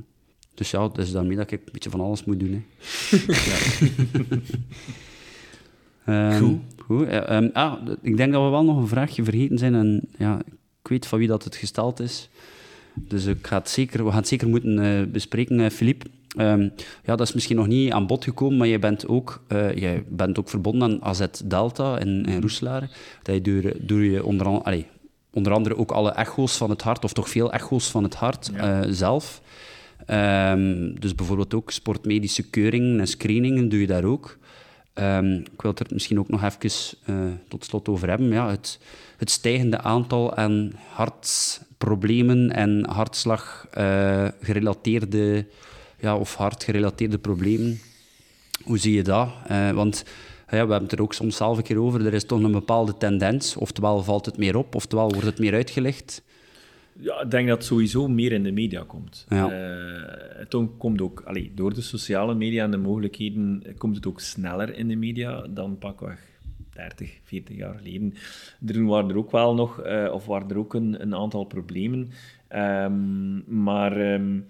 Dus ja, is daarmee dat ik een beetje van alles moet doen. Hè. [laughs] Ehm, Goed. goed, eh, ehm, ah, ik denk dat we wel nog een vraagje vergeten zijn. En ja, ik weet van wie dat het gesteld is. Dus ik ga het zeker, we gaan het zeker moeten uh, bespreken, Filip. Um, ja, dat is misschien nog niet aan bod gekomen, maar je bent ook, uh, jij bent ook verbonden aan AZ Delta in, in Roeselare. Dat je door, door je onder, an, allez, onder andere ook alle echo's van het hart, of toch veel echo's van het hart ja. zelf. Um, dus bijvoorbeeld ook sportmedische keuringen en screeningen doe je daar ook. Um, ik wil het er misschien ook nog even uh, tot slot over hebben. Ja, het, het stijgende aantal aan hartproblemen en hartslag uh, gerelateerde ja, of hartgerelateerde problemen. Hoe zie je dat? Uh, want ja, we hebben het er ook soms zelf een keer over. Er is toch een bepaalde tendens. Oftewel valt het meer op, oftewel wordt het meer uitgelegd. Ja, ik denk dat het sowieso meer in de media komt. Ja. Uh, het komt ook, allee, door de sociale media en de mogelijkheden, komt het ook sneller in de media dan pakweg 30, 40 jaar geleden. Er waren er ook wel nog, uh, of waren er ook een, een aantal problemen. Um, maar um,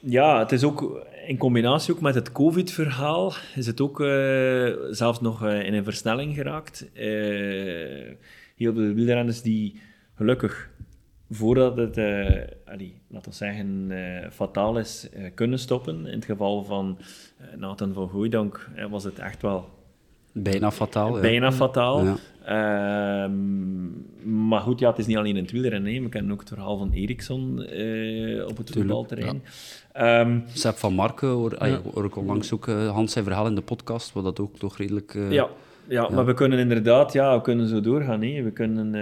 ja, het is ook in combinatie ook met het COVID-verhaal, is het ook uh, zelfs nog in een versnelling geraakt. Heel veel wielrenners die gelukkig voordat het, allee, laten we zeggen, fataal is, kunnen stoppen. In het geval van Nathan van Gooidank was het echt wel Bijna fataal. Bijna ja. fataal. Ja. Um, maar goed, ja, het is niet alleen in het wielrennen. We kennen ook het verhaal van Eriksson uh, op het voetbalterrein. Ja. Um, Sepp van Marken hoor, hoor ik onlangs ook uh, Hans zijn verhaal in de podcast, wat dat ook toch redelijk... Uh, ja. Ja, maar we kunnen inderdaad, ja, we kunnen zo doorgaan. Hè. We, kunnen,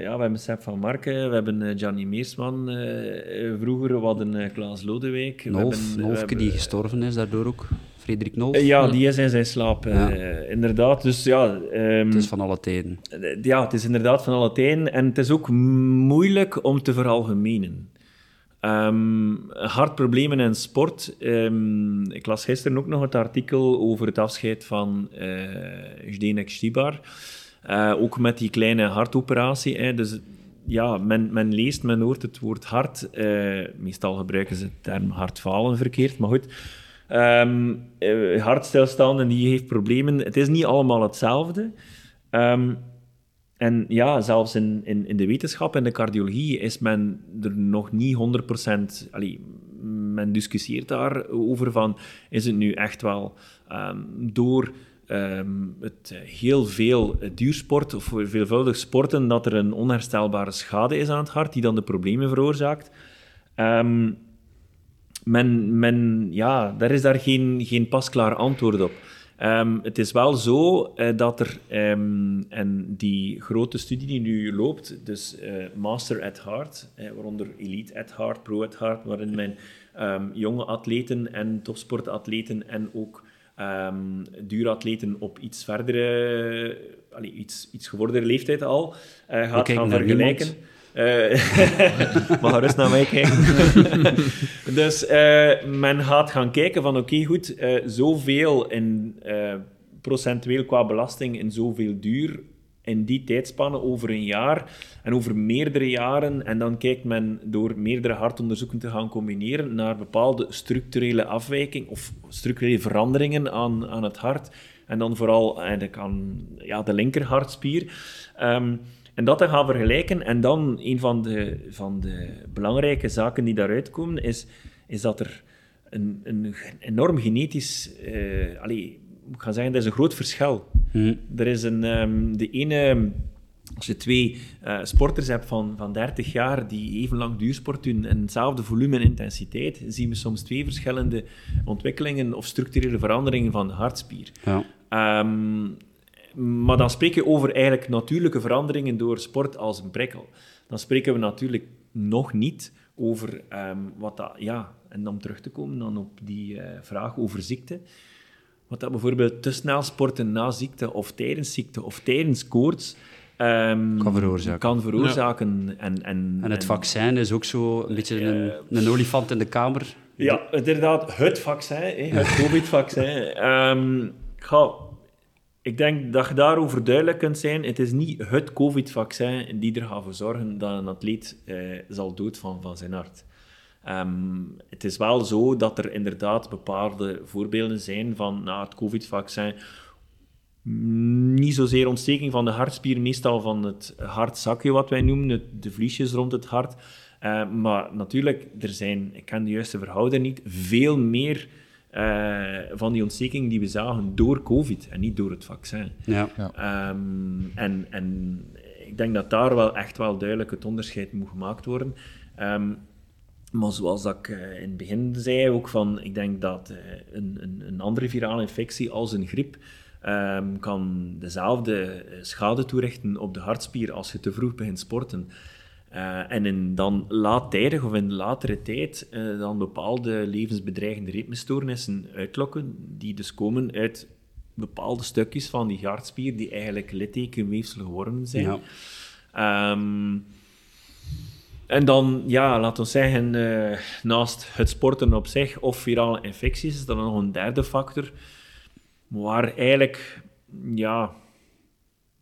ja, we hebben Sepp van Marken, we hebben Gianni Meersman vroeger, we hadden Klaas Lodewijk. Nolf, die gestorven is daardoor ook. Frederik Nolf? Ja, die is in zijn slaap, ja. uh, inderdaad. Dus, ja, um, het is van alle tijden. Ja, het is inderdaad van alle tijden. En het is ook moeilijk om te veralgemenen. Um, hartproblemen in sport. Um, ik las gisteren ook nog het artikel over het afscheid van uh, Zdenek Stibar. Uh, ook met die kleine hartoperatie. Dus ja, men, men leest, men hoort het woord hart. Uh, meestal gebruiken ze de term hartfalen verkeerd, maar goed. Um, hartstilstand en die heeft problemen. Het is niet allemaal hetzelfde. Um, en ja, zelfs in, in, in de wetenschap en de cardiologie is men er nog niet 100%... Allee, men discussieert daarover van, is het nu echt wel um, door um, het heel veel duursport of veelvuldig sporten dat er een onherstelbare schade is aan het hart die dan de problemen veroorzaakt? Um, men, men, ja, daar is daar geen, geen pasklaar antwoord op. Um, het is wel zo uh, dat er, um, en die grote studie die nu loopt, dus uh, Master at Heart, uh, waaronder Elite at Heart, Pro at Heart, waarin men um, jonge atleten en topsportatleten en ook duuratleten op iets verdere, allee, iets, iets gevorderde leeftijd al, gaat gaan vergelijken. Niemand. [laughs] Uh, maar rust naar mij kijken. [laughs] dus uh, men gaat gaan kijken van oké, okay, goed, uh, zoveel in procentueel qua belasting en zoveel duur in die tijdspannen over een jaar en over meerdere jaren. En dan kijkt men door meerdere hartonderzoeken te gaan combineren naar bepaalde structurele afwijking of structurele veranderingen aan, aan het hart. En dan vooral eigenlijk aan ja, de linkerhartspier. Um, en dat te gaan vergelijken. En dan een van de, van de belangrijke zaken die daaruit komen, is, is dat er een, een enorm genetisch... Uh, allee, ik ga zeggen, er is een groot verschil. Hmm. Er is een... Um, de ene... Als je twee uh, sporters hebt van, van 30 jaar die even lang duursport doen en hetzelfde volume en intensiteit, zien we soms twee verschillende ontwikkelingen of structurele veranderingen van de hartspier. Ja. Um, maar dan spreek je over eigenlijk natuurlijke veranderingen door sport als een prikkel. Dan spreken we natuurlijk nog niet over um, wat dat... Ja, en om terug te komen dan op die uh, vraag over ziekte. Wat dat bijvoorbeeld te snel sporten na ziekte of tijdens ziekte of tijdens koorts... Um, kan veroorzaken. Kan veroorzaken. Ja. En, en, en het en, vaccin is ook zo een beetje uh, een, een olifant in de kamer. Ja, inderdaad. Het vaccin, het [laughs] COVID-vaccin. um, ik denk dat je daarover duidelijk kunt zijn. Het is niet het COVID-vaccin die er gaat voor zorgen dat een atleet eh, zal dood van, zijn hart. Um, het is wel zo dat er inderdaad bepaalde voorbeelden zijn van na het COVID-vaccin. Niet zozeer ontsteking van de hartspier, meestal van het hartzakje wat wij noemen, de vliesjes rond het hart. Eh, maar natuurlijk, er zijn, ik ken de juiste verhouder niet, veel meer eh, van die ontstekingen die we zagen door COVID en niet door het vaccin. Ja. Ehm, en, en ik denk dat daar wel echt wel duidelijk het onderscheid moet gemaakt worden. Ehm, maar zoals dat ik eh, in het begin zei, ook van, ik denk dat eh, een, een, een andere virale infectie als een griep ehm, kan dezelfde schade toerichten op de hartspier als je te vroeg begint sporten. Eh, en in dan laattijdig of in latere tijd eh, dan bepaalde levensbedreigende ritmestoornissen uitlokken, die dus komen uit bepaalde stukjes van die hartspier die eigenlijk littekenweefsel geworden zijn. Ja. Ehm, en dan, ja, laten we zeggen, eh, naast het sporten op zich of virale infecties, is er dan nog een derde factor, waar eigenlijk, ja,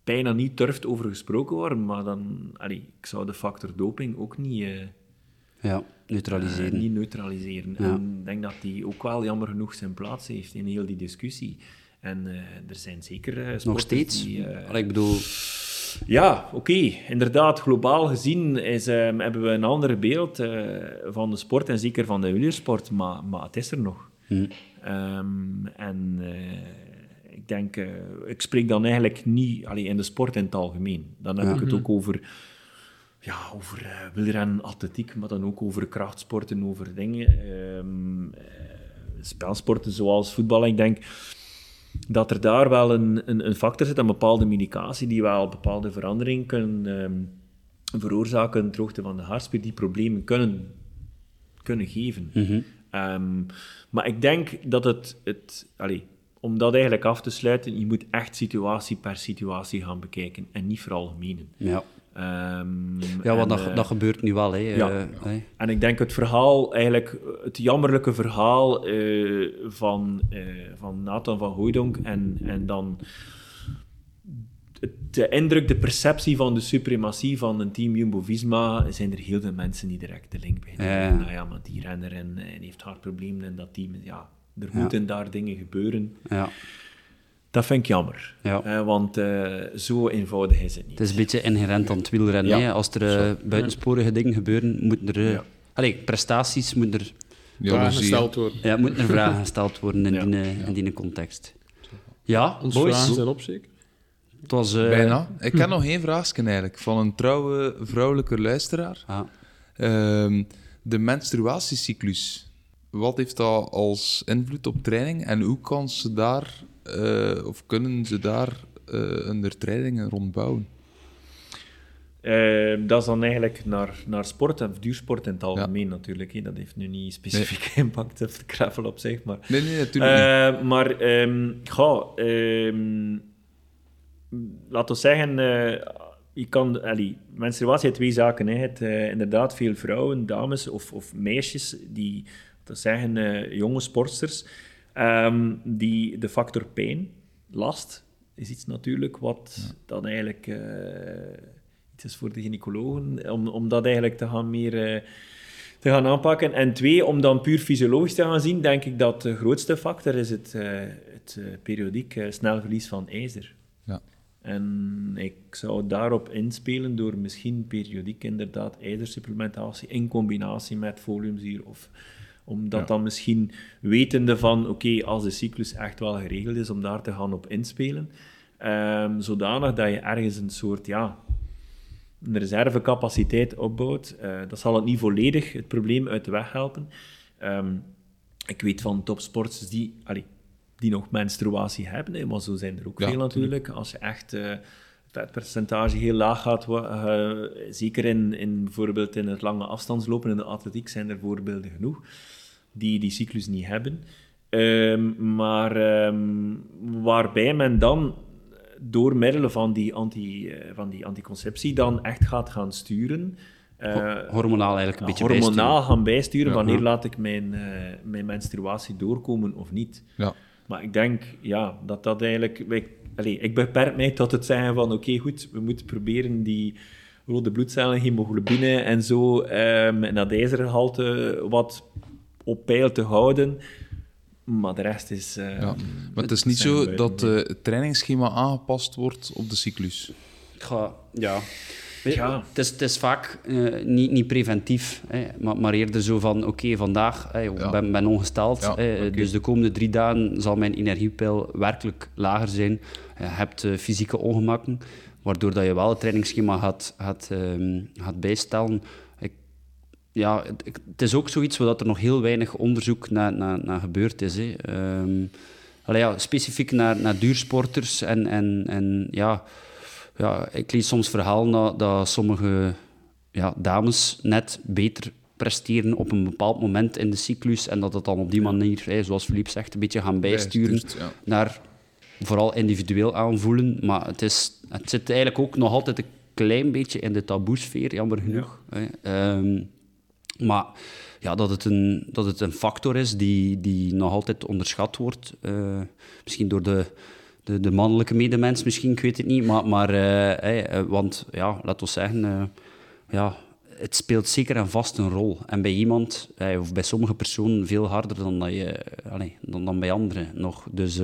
bijna niet durft over gesproken worden, maar dan, allee, ik zou de factor doping ook niet, eh, ja, neutraliseren. eh, niet neutraliseren. Ja. En ik denk dat die ook wel jammer genoeg zijn plaats heeft in heel die discussie. En eh, er zijn zeker Nog steeds? die... Allee, ik bedoel, ja, oké. Inderdaad, globaal gezien is, ehm, hebben we een ander beeld van de sport en zeker van de wielersport, maar, maar het is er nog. hm, Ehm, en ik denk, eh, ik spreek dan eigenlijk niet alleen in de sport in het algemeen. Dan heb Ja. ik het ook over, ja, over wielrennen, atletiek, maar dan ook over krachtsporten, over dingen. eh, spelsporten zoals voetbal. Ik denk dat er daar wel een, een, een factor zit, een bepaalde medicatie, die wel bepaalde veranderingen kunnen ehm, veroorzaken, droogte van de hartspier, die problemen kunnen, kunnen geven. mhm. Ehm, maar ik denk dat het, het allee, om dat eigenlijk af te sluiten, je moet echt situatie per situatie gaan bekijken en niet veralgemenen. ja. Ehm, Ja, want en, dat, eh, dat gebeurt nu wel. Hè. ja. Eh, en ik denk het verhaal, eigenlijk het jammerlijke verhaal eh, van, van Nathan van Hooijdonk en, en dan de indruk, de perceptie van de suprematie van een team Jumbo-Visma, zijn er heel veel mensen die direct de link bij Ja. Nou ja, maar die renner en, en heeft hartproblemen en dat team, ja, er Ja. moeten daar dingen gebeuren. Ja. Dat vind ik jammer, Ja. Eh, want eh, zo eenvoudig is het niet. Het is een beetje inherent aan het wielrennen. Ja. Als er eh, buitensporige dingen gebeuren, moeten er... eh, Ja. allee, prestaties moeten er, Ja, Vragen gesteld worden. ja, moeten er vragen [laughs] gesteld worden in, Ja. die, eh, in die context. Ja, Onze boys. vragen zijn op, zeker? Het was... Bijna. Ik heb nog één vraagje eigenlijk, van een trouwe vrouwelijke luisteraar. ah, Ehm, de menstruatiecyclus. Wat heeft dat als invloed op training en hoe kan ze daar, eh, of kunnen ze daar eh hun trainingen rond bouwen? Eh, dat is dan eigenlijk naar, naar sport en duursport in het algemeen natuurlijk. Dat heeft nu niet specifiek [laughs] impact op de gravel op zich, maar... Nee, nee, natuurlijk niet. Eh, maar, ehm ehm, laten we zeggen, je kan, allee, menstruatie heeft twee zaken. Hè. Het, eh, inderdaad, veel vrouwen, dames of, of meisjes, die, dat zeggen eh, jonge sportsters, ehm, die de factor pijn, last, is iets natuurlijk wat dan eigenlijk eh, iets is voor de gynaecologen, om, om dat eigenlijk te gaan meer... te gaan aanpakken. En twee, om dan puur fysiologisch te gaan zien, denk ik dat de grootste factor is het, het periodiek snel verlies van ijzer. En ik zou daarop inspelen door misschien periodiek inderdaad ijzersupplementatie in combinatie met foliumzuur of omdat Ja. dan misschien wetende van, oké, als de cyclus echt wel geregeld is, om daar te gaan op inspelen, ehm, zodanig dat je ergens een soort, ja, een reservecapaciteit opbouwt. Eh, dat zal het niet volledig het probleem uit de weg helpen. Ehm, ik weet van topsporters die, allee, die nog menstruatie hebben, hè, maar zo zijn er ook Ja, veel natuurlijk. Als je echt eh, het vetpercentage heel laag gaat, eh, zeker in, in bijvoorbeeld in het lange afstandslopen in de atletiek zijn er voorbeelden genoeg die die cyclus niet hebben. Ehm, maar ehm, waarbij men dan door middelen van die, anti, eh, van die anticonceptie dan echt gaat gaan sturen. hormonaal eigenlijk een beetje hormonaal gaan bijsturen Ja. wanneer Ja. laat ik mijn, mijn menstruatie doorkomen of niet. Ja. Maar ik denk ja, dat dat eigenlijk... Wij, allee, ik beperk mij tot het zeggen van oké, goed, we moeten proberen die rode bloedcellen, hemoglobine en zo, ehm, en dat ijzergehalte wat op peil te houden. Maar de rest is... eh, Ja. Maar het is niet zo dat eh, het trainingsschema aangepast wordt op de cyclus. Ik ga, ja. Ja. Het, is, het is vaak eh, niet, niet preventief, hè, maar, maar eerder zo van, oké, vandaag hè, ik Ja. ben, ben ongesteld, Ja, dus de komende drie dagen zal mijn energiepeil werkelijk lager zijn. Je hebt eh, fysieke ongemakken, waardoor dat je wel het trainingsschema gaat, gaat, ehm, gaat bijstellen. Ik, ja, het, is ook zoiets waar er nog heel weinig onderzoek naar, naar, naar gebeurd is. Hè. Ehm, allee, ja, specifiek naar, naar duursporters en, en, en ja, ja, ik lees soms verhalen dat, dat sommige ja, dames net beter presteren op een bepaald moment in de cyclus en dat het dan op die manier, hè, zoals Philippe zegt, een beetje gaan bijsturen Bijstuurt, ja. naar vooral individueel aanvoelen. Maar het, is, het zit eigenlijk ook nog altijd een klein beetje in de taboesfeer, jammer genoeg. Hè. Ehm, maar ja, dat, het een, dat het een factor is die, die nog altijd onderschat wordt. eh, misschien door de, de, mannelijke medemens, misschien, ik weet het niet. Maar, maar eh, eh, want ja, laten we zeggen, eh, ja, het speelt zeker en vast een rol. En bij iemand, of bij sommige personen, veel harder dan, dat je, allee, dan, dan bij anderen nog. Dus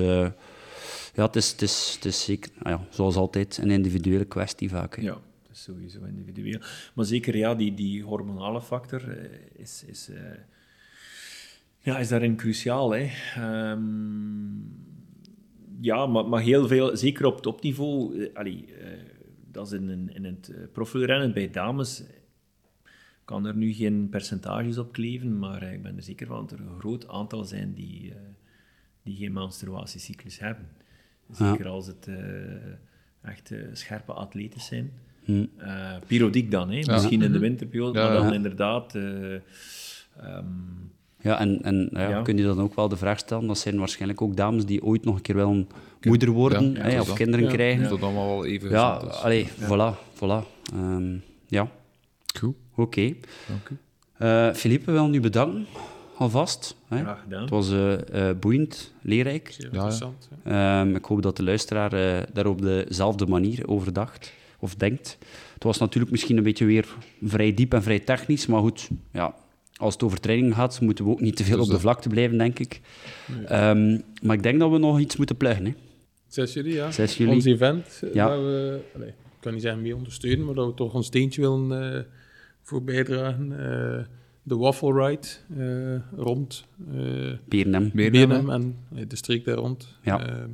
ja, het is, het, is, het is zeker, ah ja, zoals altijd, een individuele kwestie vaak. Ja, sowieso individueel. Maar zeker, ja, die, die hormonale factor is, is, ja, is daarin cruciaal. Hè. Ehm, ja, maar, maar heel veel, zeker op topniveau, eh, allee, eh, dat is in, in, in het eh, profielrennen bij dames, kan er nu geen percentages op kleven, maar ik ben er zeker van dat er een groot aantal zijn die, eh, die geen menstruatiecyclus hebben. Zeker als het echt eh, scherpe atleten zijn. Hm. Eh, periodiek dan, hè? misschien in de winterperiode, Ja, maar dan ja. inderdaad... eh, ehm, Ja, en, en ja, Ja. kun je dan ook wel de vraag stellen, dat zijn waarschijnlijk ook dames die ooit nog een keer wel een moeder worden, Ja, hè, of dat- kinderen ja. krijgen. Dat allemaal wel even Ja, is. allee, voilà, voilà. Ehm, ja, Goed, oké. dank u. Eh, Philippe, we willen u bedanken, alvast. Hè. graag gedaan. Het was eh, eh, boeiend, leerrijk. Zeer interessant. ja. Ehm, ik hoop dat de luisteraar eh, daar op dezelfde manier over dacht of denkt. Het was natuurlijk misschien een beetje weer vrij diep en vrij technisch, maar goed, ja, als het over training gaat, moeten we ook niet te veel Dus op de vlakte blijven, denk ik. Ehm, maar ik denk dat we nog iets moeten pluggen. Hè. 6 juli, ja. 6 juli. Ons event, eh, Ja. waar we, allee, ik kan niet zeggen mee ondersteunen, maar dat we toch ons steentje willen eh, voor bijdragen. Eh, de Waffle Ride eh, rond eh PNM. Meer BNM en de streek daar rond. Ja. Ehm,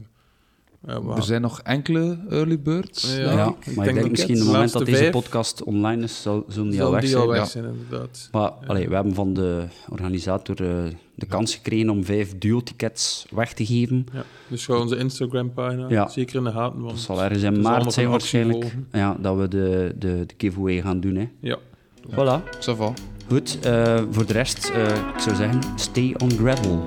ja, Er zijn nog enkele early birds. Ja, ik. ik maar denk ik denk misschien op het moment dat deze vijf- podcast online is, zal, zullen die al weg die zijn. al weg ja. zijn, inderdaad. Maar allee, we hebben van de organisator eh, de kans gekregen om vijf duo-tickets weg te geven. Ja. Dus ga onze Instagram-pagina Ja. zeker in de gaten. Want Dat zal ergens in er maart zijn waarschijnlijk. volgen. Ja, dat we de, de, de giveaway gaan doen. Hè. Ja. Voilà. Ça va. Goed, eh, voor de rest, eh, ik zou zeggen, stay on gravel.